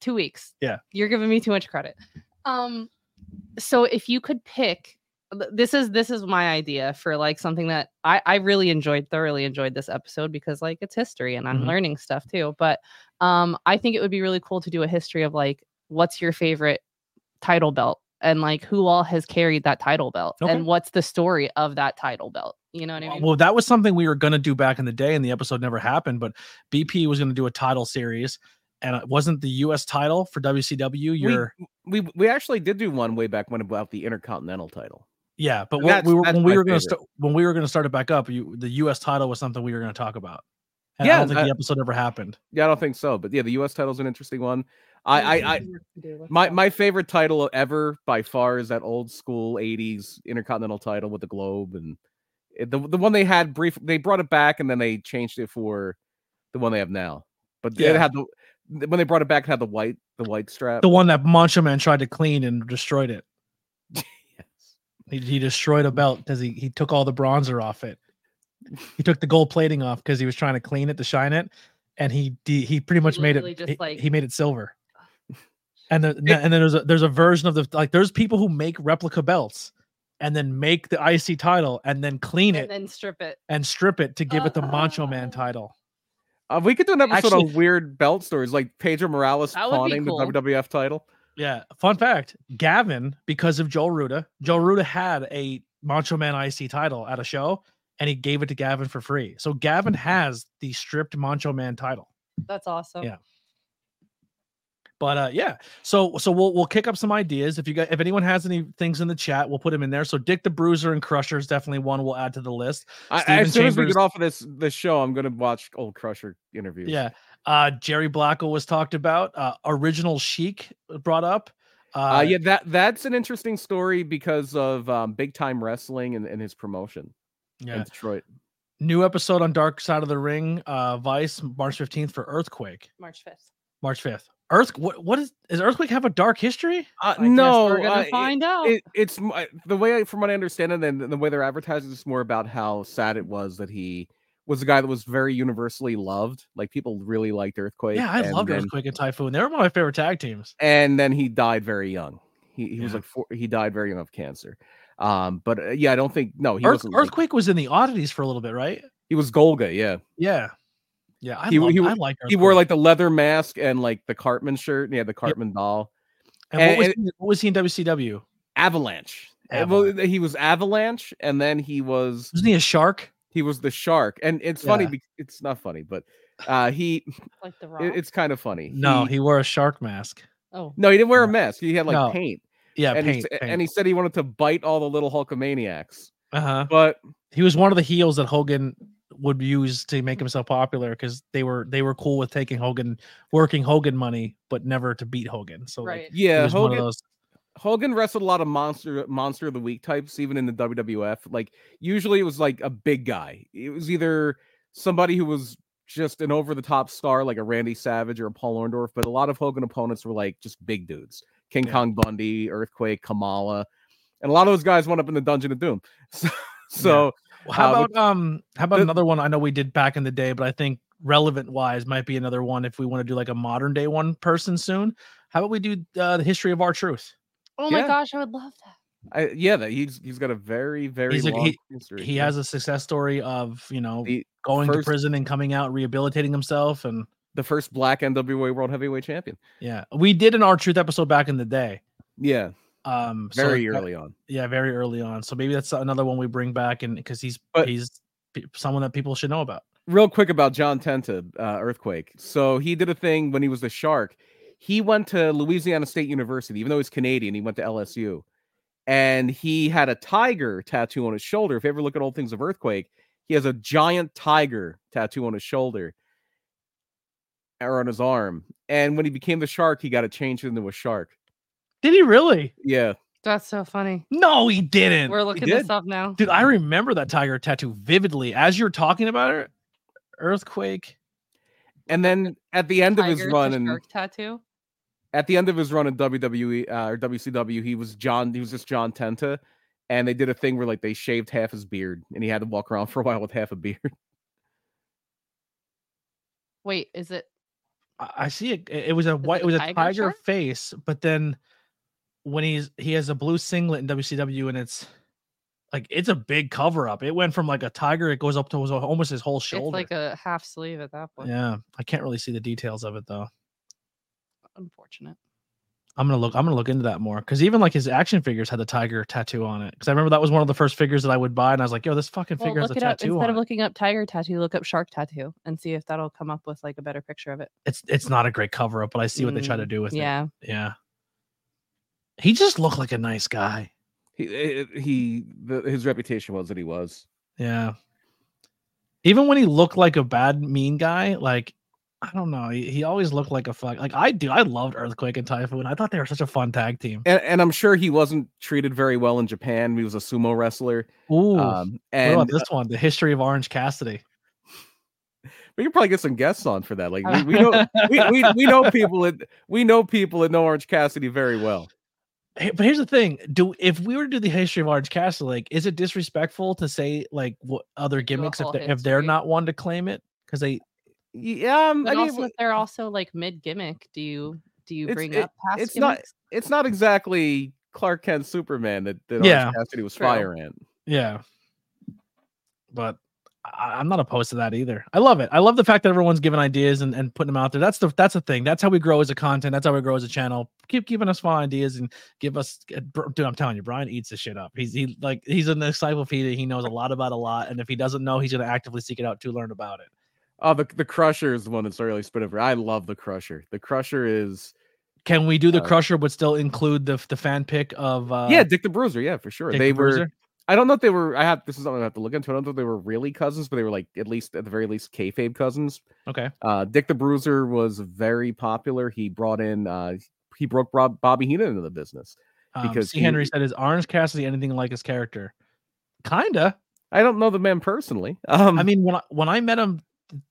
Two weeks. Yeah. You're giving me too much credit. Um so if you could pick this is this is my idea for like something that I I really enjoyed thoroughly enjoyed this episode because like it's history and I'm Mhm. learning stuff too but um I think it would be really cool to do a history of like what's your favorite title belt and like who all has carried that title belt Okay. and what's the story of that title belt you know what I mean Well, that was something we were going to do back in the day, and the episode never happened. But BP was going to do a title series, and it wasn't the U.S. title for WCW. Your We we actually did do one way back when about the Intercontinental title. yeah, but And what that's- we were when we were going to favorite. start when we were going to start it back up. You, the U.S. title was something we were going to talk about. And I Yeah, don't think I- the episode ever happened. Yeah, I don't think so. But yeah, the US title's an interesting one. I I, I my my favorite title ever by far is that old school 80s Intercontinental title with the globe and eh, the the one they had brief they brought it back and then they changed it for the one they have now. But Yeah. it had the when they brought it back it had the white the white strap. The one that Macho Man tried to clean and destroyed it. *laughs* Yes. He, he destroyed a belt because he, he took all the bronzer off it. He took the gold plating off because he was trying to clean it to shine it, and he de- he pretty much made it. just, he- like- he made it silver. *sighs* And the, and then there's a there's a version of the like there's people who make replica belts and then make the IC title and then clean it and it then strip it and strip it to give it the Macho Man Uh, title. Uh, we could do an episode Actually- on weird belt stories like Pedro Morales That pawning cool. the WWF title. Yeah. Fun fact: Gavin, because of Joe Ruda, Joe Ruda had a Macho Man IC title at a show, and he gave it to Gavin for free. So Gavin has the stripped Macho Man title. that's awesome Yeah. But uh, yeah, so so we'll we'll kick up some ideas. If you got if anyone has any things in the chat, we'll put them in there. So Dick the Bruiser and Crusher is definitely one we'll add to the list. I, Steven as soon as we get off of this this show, I'm gonna watch old Crusher interviews. Yeah. Uh, Jerry Blackwell was talked about. Uh, original Sheik brought up. Uh, Uh, yeah, that that's an interesting story because of um, big time wrestling and, and his promotion yeah. in Detroit. New episode on Dark Side of the Ring, uh, Vice, March 15th for Earthquake. march 5th March 5th. Earth what what is does Earthquake have a dark history? Uh, I guess no, we're gonna uh, it- find out it, it's m- I- the way I, from what I understand it, and the way they're advertising, is more about how sad it was that he was a guy that was very universally loved. Like people really liked Earthquake. Yeah, I and loved then, Earthquake and Typhoon. They were one of my favorite tag teams. And then he died very young. He, he was like four, he died very young of cancer. Um, but uh, yeah, I don't think no, he Earth, wasn't. like- Earthquake was in the oddities for a little bit, right? he was Golga. Yeah, Yeah. Yeah, I He- loved, he I w- like he wore like the leather mask and like the Cartman shirt. And he had the Cartman doll. and what was, and- he, what was he in WCW? Avalanche. Well, Avalanche. he was Avalanche, and then he was Wasn't he a shark? he was the shark. And it's funny. Yeah. Because, it's not funny, but uh, he *laughs* like the rock it- it's kind of funny. No, he wore a shark mask. oh no, he didn't wear a mask. He had like No. paint. Yeah, and, paint. he, s- and he said he wanted to bite all the little Hulkamaniacs. uh-huh. But He was one of the heels that Hogan would use to make himself popular because they were they were cool with taking Hogan, working Hogan money, but never to beat Hogan. So like, right he yeah, was one of Hogan those. Hogan wrestled a lot of monster monster of the week types, even in the WWF. Like usually it was like a big guy. It was either somebody who was just an over the top star like a Randy Savage or a Paul Orndorff, but a lot of Hogan opponents were like just big dudes. King Yeah. Kong Bundy, Earthquake, Kamala. And a lot of those guys went up in the Dungeon of Doom. *laughs* So, so How Uh, about um? How about the- another one? I know we did back in the day, but I think relevant wise might be another one if we want to do like a modern day one person soon. How about we do uh, the history of R-Truth? Oh my Yeah. gosh, I would love that. I, yeah, that he's he's got a very, very He's a- long he- history. He has a success story of you know the, going first- to prison and coming out, rehabilitating himself, and the first black NWA World Heavyweight Champion. yeah, we did an R-Truth episode back in the day. Yeah, Um, very early on. yeah, very early on. So maybe that's another one we bring back, and because he's But- he's someone that people should know about. real quick about John Tenta, uh, Earthquake. So he did a thing when he was the Shark. He went to Louisiana State University, even though he's Canadian. He went to LSU, and he had a tiger tattoo on his shoulder. If you ever look at old things of Earthquake, he has a giant tiger tattoo on his shoulder or on his arm. And when he became the Shark, he got it changed into a shark. Did he really? Yeah, That's so funny. No, he didn't. We're looking did. this up now. Dude, I remember that tiger tattoo vividly. As you're talking about it, earthquake. and then at the end of his run, and shark tattoo. at the end of his run in WWE uh, or WCW, he was John. He was just John Tenta, and they did a thing where like they shaved half his beard, and he had to walk around *laughs* for a while with half a beard. Wait, is it? I see it. It it was a white. it It was a tiger tiger face, but then when he's he has a blue singlet in WCW, and it's like it's a big cover up. It went from like a tiger. It goes up to almost his whole shoulder. It's like a half sleeve at that point. yeah, I can't really see the details of it though. Unfortunate. I'm gonna look. I'm gonna look into that more because even like his action figures had the tiger tattoo on it. Because I remember that was one of the first figures that I would buy, and I was like, "Yo, this fucking Well, figure has look a it up tattoo instead on of looking up tiger tattoo. Look up shark tattoo and see if that'll come up with like a better picture of it. It's it's not a great cover up, but I see what they try to Mm, do with it. Yeah, Yeah. He just looked like a nice guy. He eh, he the, his reputation was that he was. Yeah. Even when he looked like a bad, mean guy, like I don't know, he, he always looked like a fuck. Like I do, I loved Earthquake and Typhoon. I thought they were such a fun tag team. And, and I'm sure he wasn't treated very well in Japan. He was a sumo wrestler. Ooh, Um, what and about this one? The history of Orange Cassidy. *laughs* we could probably get some guests on for that. Like we, we know we, we, *laughs* we know people that we know people that know Orange Cassidy very well. But here's the thing: do if we were to do the history of Orange Cassidy, like, is it disrespectful to say like what other gimmicks if whole they, if they're not one to claim it? Because they Yeah, um, but I mean, also if they're also like mid gimmick, do you do you bring it- up past it's not- it's not exactly Clark Kent Superman that, that Yeah. Orange Cassidy was True. firing. Yeah. But I, I'm not opposed to that either. I love it. I love the fact that everyone's giving ideas and, and putting them out there. That's the that's the thing. That's how we grow as a content. That's how we grow as a channel. Keep giving us fun ideas and give us uh, dude, I'm telling you, Brian eats this shit up. He's he like he's an encyclopedia. He knows a lot about a lot. And if he doesn't know, he's gonna actively seek it out to learn about it. Oh, the the Crusher is the one that's really spit over. I love the Crusher. The Crusher is Can we do the Uh, crusher but still include the the fan pick of uh yeah, Dick the Bruiser. Yeah, for sure. Dick they the were. Bruiser? I don't know if they were. I have this is something I have to look into. I don't know if they were really cousins, but they were like at least at the very least kayfabe cousins. Okay. Uh, Dick the Bruiser was very popular. He brought in. Uh, he broke Rob, Bobby Heenan into the business. Um, Because C. he- Henry said, "Is Orange Cassidy anything like his character?" Kinda. I don't know the man personally. Um, I mean, when I, when I met him,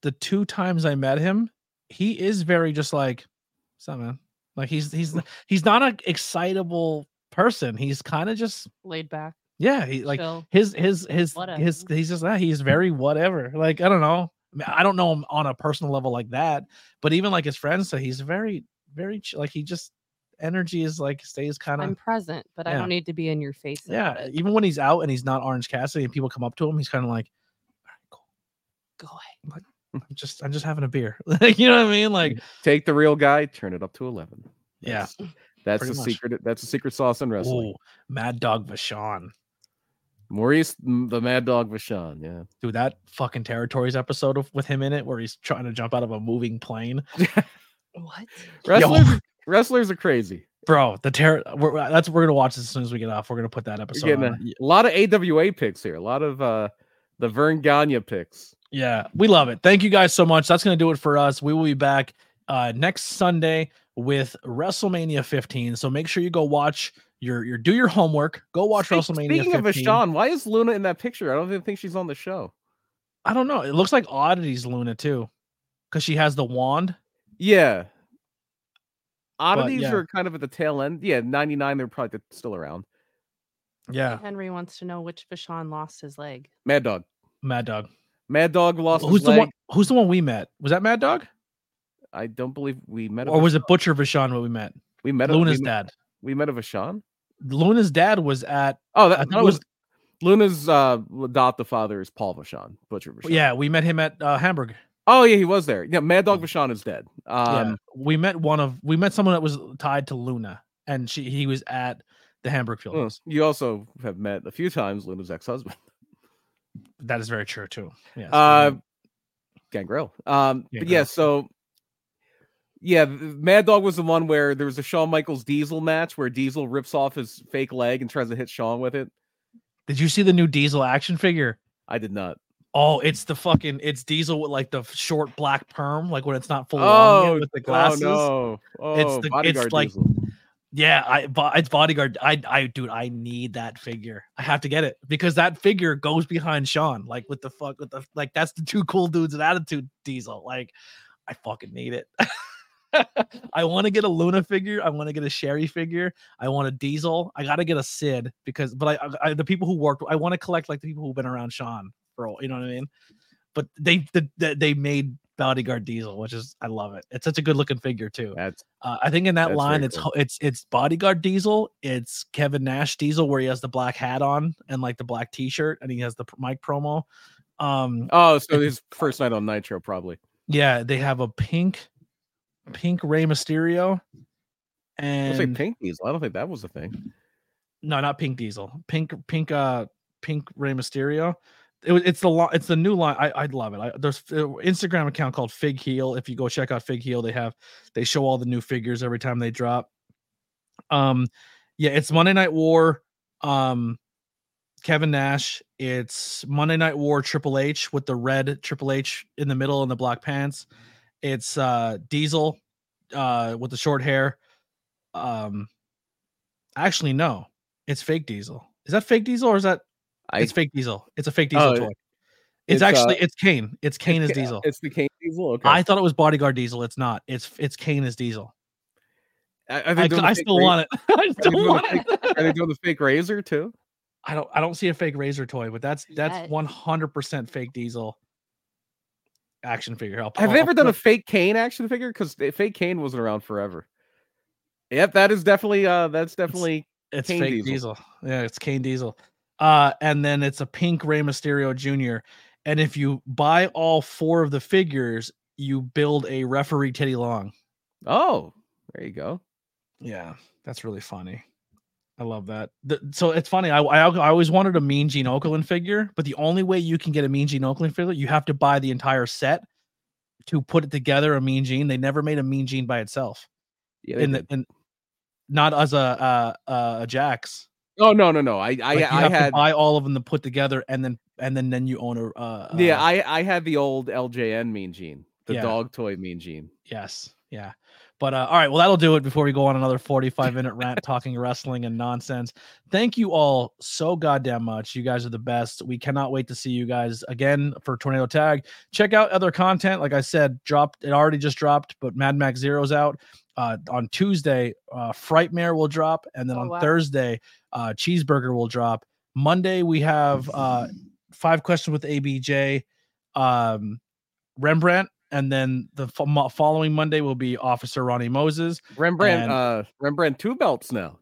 the two times I met him, he is very just like, "What's up, man?" Like he's he's he's not an excitable person. He's kind of just Laid back, yeah. He like chill. his his his his he's just that he's very whatever. Like I don't know. I, mean, I don't know him on a personal level like that, but even like his friends say he's very very like he just energy is like stays kind of. I'm of present, but I don't need to be in your face. yeah. it. Even when he's out and he's not Orange Cassidy and people come up to him, he's kind of like, all right, cool. go away. I'm just I'm just having a beer. *laughs* Like you know what I mean? Like take the real guy, turn it up to eleven. yeah. That's, that's the much. secret. That's the secret sauce in wrestling. Ooh, Mad Dog Vachon. Maurice, mm, the Mad Dog Vachon. Yeah. Dude, that fucking territories episode of, with him in it where he's trying to jump out of a moving plane. *laughs* What? Wrestlers, wrestlers are crazy. Bro, the terror we're, that's we're gonna watch this as soon as we get off. We're gonna put that episode a, a lot of AWA picks here. A lot of uh the Verne Gagne picks. Yeah, we love it. Thank you guys so much. That's gonna do it for us. We will be back uh next Sunday with WrestleMania 15. So make sure you go watch your your do your homework. Go watch Speak- WrestleMania Speaking 15. of Vachon, why is Luna in that picture? I don't even think she's on the show. I don't know. It looks like Oddities Luna too. because she has the wand. Yeah. Oddities yeah. are kind of at the tail end. Yeah, 99, they're probably still around. Yeah, Henry wants to know which Vachon lost his leg. Mad Dog. Mad Dog. Mad Dog lost Who's his the leg. one? Who's the one we met? Was that Mad Dog, I don't believe we met or was it Butcher Vachon? What we met? we met Luna's we, dad. we met a Vachon? Luna's dad was at. Oh, I that, thought that it was Luna's uh adoptive father is Paul Vachon, Butcher Vachon. Yeah, we met him at uh, Hamburg. Oh yeah, he was there. Yeah, Mad Dog Vachon is dead. yeah, Um we met one of. We met someone that was tied to Luna, and she he was at the Hamburg well, Films. you also have met a few times Luna's ex-husband. That is very true too. Yeah. Uh Gangrel. Um but yeah, so yeah, Mad Dog was the one where there was a Shawn Michaels Diesel match where Diesel rips off his fake leg and tries to hit Shawn with it. Did you see the new Diesel action figure? I did not. Oh, it's the fucking it's Diesel with like the short black perm, like when it's not full Oh, yet with the glasses. Oh no! Oh, It's the- it's bodyguard like- Diesel. Yeah, I it's bodyguard. I I dude, I need that figure. I have to get it because that figure goes behind Shawn. Like with the fuck with the like that's the two cool dudes and attitude Diesel. Like I fucking need it. *laughs* I want to get a Luna figure. I want to get a Sherri figure. I want a Diesel. I got to get a Sid because, but I, I the people who worked. I want to collect like the people who've been around Shawn for all- you know what I mean. But they the, the, they made bodyguard Diesel, which is I love it. It's such a good looking figure too. That's Uh, I think in that line, it's cool. it's it's bodyguard Diesel, it's Kevin Nash Diesel, where he has the black hat on and like the black T-shirt, and he has the mic promo. Um, oh, so his first night on Nitro probably. yeah, they have a pink, pink Rey Mysterio, and Pink Diesel. I don't think that was a thing. no, not pink Diesel, pink pink uh pink Rey Mysterio. It, it's the lo- it's the new line. I I love it. I, there's an Instagram account called Fig Heel. If you go check out Fig Heel, they have they show all the new figures every time they drop. Um, yeah, it's Monday Night War. Um, Kevin Nash. It's Monday Night War Triple H with the red Triple H in the middle and the black pants. It's uh Diesel, uh, with the short hair. Um, actually, no, it's fake Diesel. Is that fake Diesel or is that I, it's fake Diesel. It's a fake Diesel Oh, toy. it's, It's, uh, actually it's Kane. It's Kane as Diesel. It's the Kane Diesel. Okay. I thought it was Bodyguard Diesel. It's not. It's it's Kane as Diesel. I, *laughs* are I, they doing the I still Ra- want it. I still want the fake, are they doing the fake razor too? I don't I don't see a fake razor toy, but that's that's one hundred percent fake Diesel action figure. I'll, Have I'll- they I'll ever done a fake Kane action figure? Because fake Kane wasn't around forever. Yep, that is definitely uh that's definitely It's Kane fake Diesel. Diesel. Yeah, it's Kane Diesel. Uh, and then it's a pink Rey Mysterio Jr. And if you buy all four of the figures, you build a referee Teddy Long. oh there you go. Yeah, that's really funny. I love that. The- so it's funny. I, I I always wanted a Mean Gene Okerlund figure, but the only way you can get a Mean Gene Okerlund figure, you have to buy the entire set to put it together. A Mean Gene. They never made a Mean Gene by itself. Yeah, they in the in, not as a uh, uh, a Jakks. Oh no no no I I Like, I had buy all of them to put together, and then and then then you own a. Uh, yeah uh, I I had the old LJN Mean Gene, the Yeah. dog toy Mean Gene. Yes. Yeah. But uh, all right, well that'll do it before we go on another 45 minute rant talking wrestling and nonsense. Thank you all so goddamn much. You guys are the best. We cannot wait to see you guys again for Tornado Tag. Check out other content. Like I said, dropped it already just dropped, but Mad Max Zero's out. Uh, on Tuesday, uh, Frightmare will drop, and then Oh, on wow. Thursday, uh, Cheeseburger will drop. Monday we have uh, five questions with ABJ, um, Rembrandt, and then the fo- following Monday will be Officer Ronnie Moses. Rembrandt And- uh Rembrandt two belts now.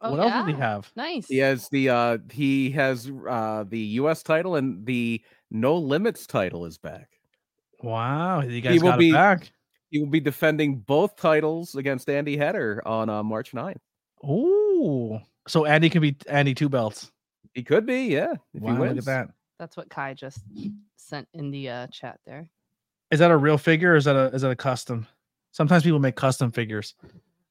Oh, what else does he have? Nice. He has the uh he has uh the US title and the No Limits title is back. Wow, you guys will got be- it back. He will be defending both titles against Andy Header on uh, March 9th. Ooh, so Andy can be Andy two belts. He could be, yeah. If wow, he look at that. That's what Kai just sent in the uh, chat there. Is that a real figure or is that a is that a custom? Sometimes people make custom figures.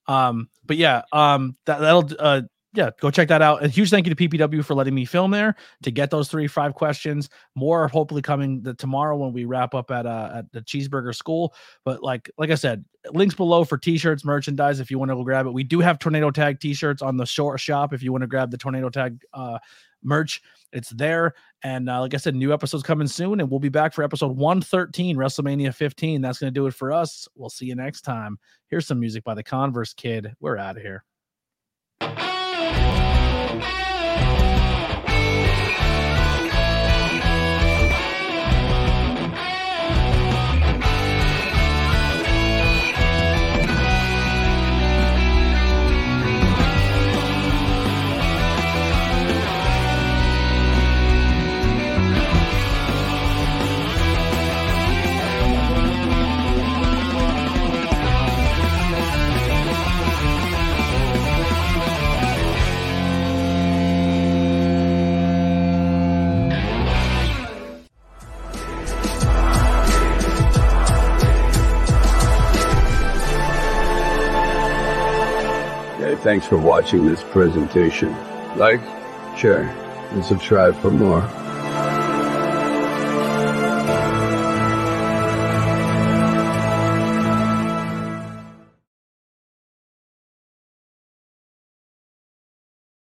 Um, but yeah, um, that that'll uh yeah, go check that out. A huge thank you to PPW for letting me film there to get those three five questions. More hopefully coming the tomorrow when we wrap up at uh at the cheeseburger school. But like like I said, links below for t-shirts, merchandise if you want to go grab it. We do have tornado tag t-shirts on the shop if you want to grab the tornado tag uh merch. It's there. And uh, like I said, new episodes coming soon, and we'll be back for episode 113, WrestleMania 15. That's going to do it for us. We'll see you next time. Here's some music by the Converse Kid. We're out of here. Thanks for watching this presentation. Like, share, and subscribe for more.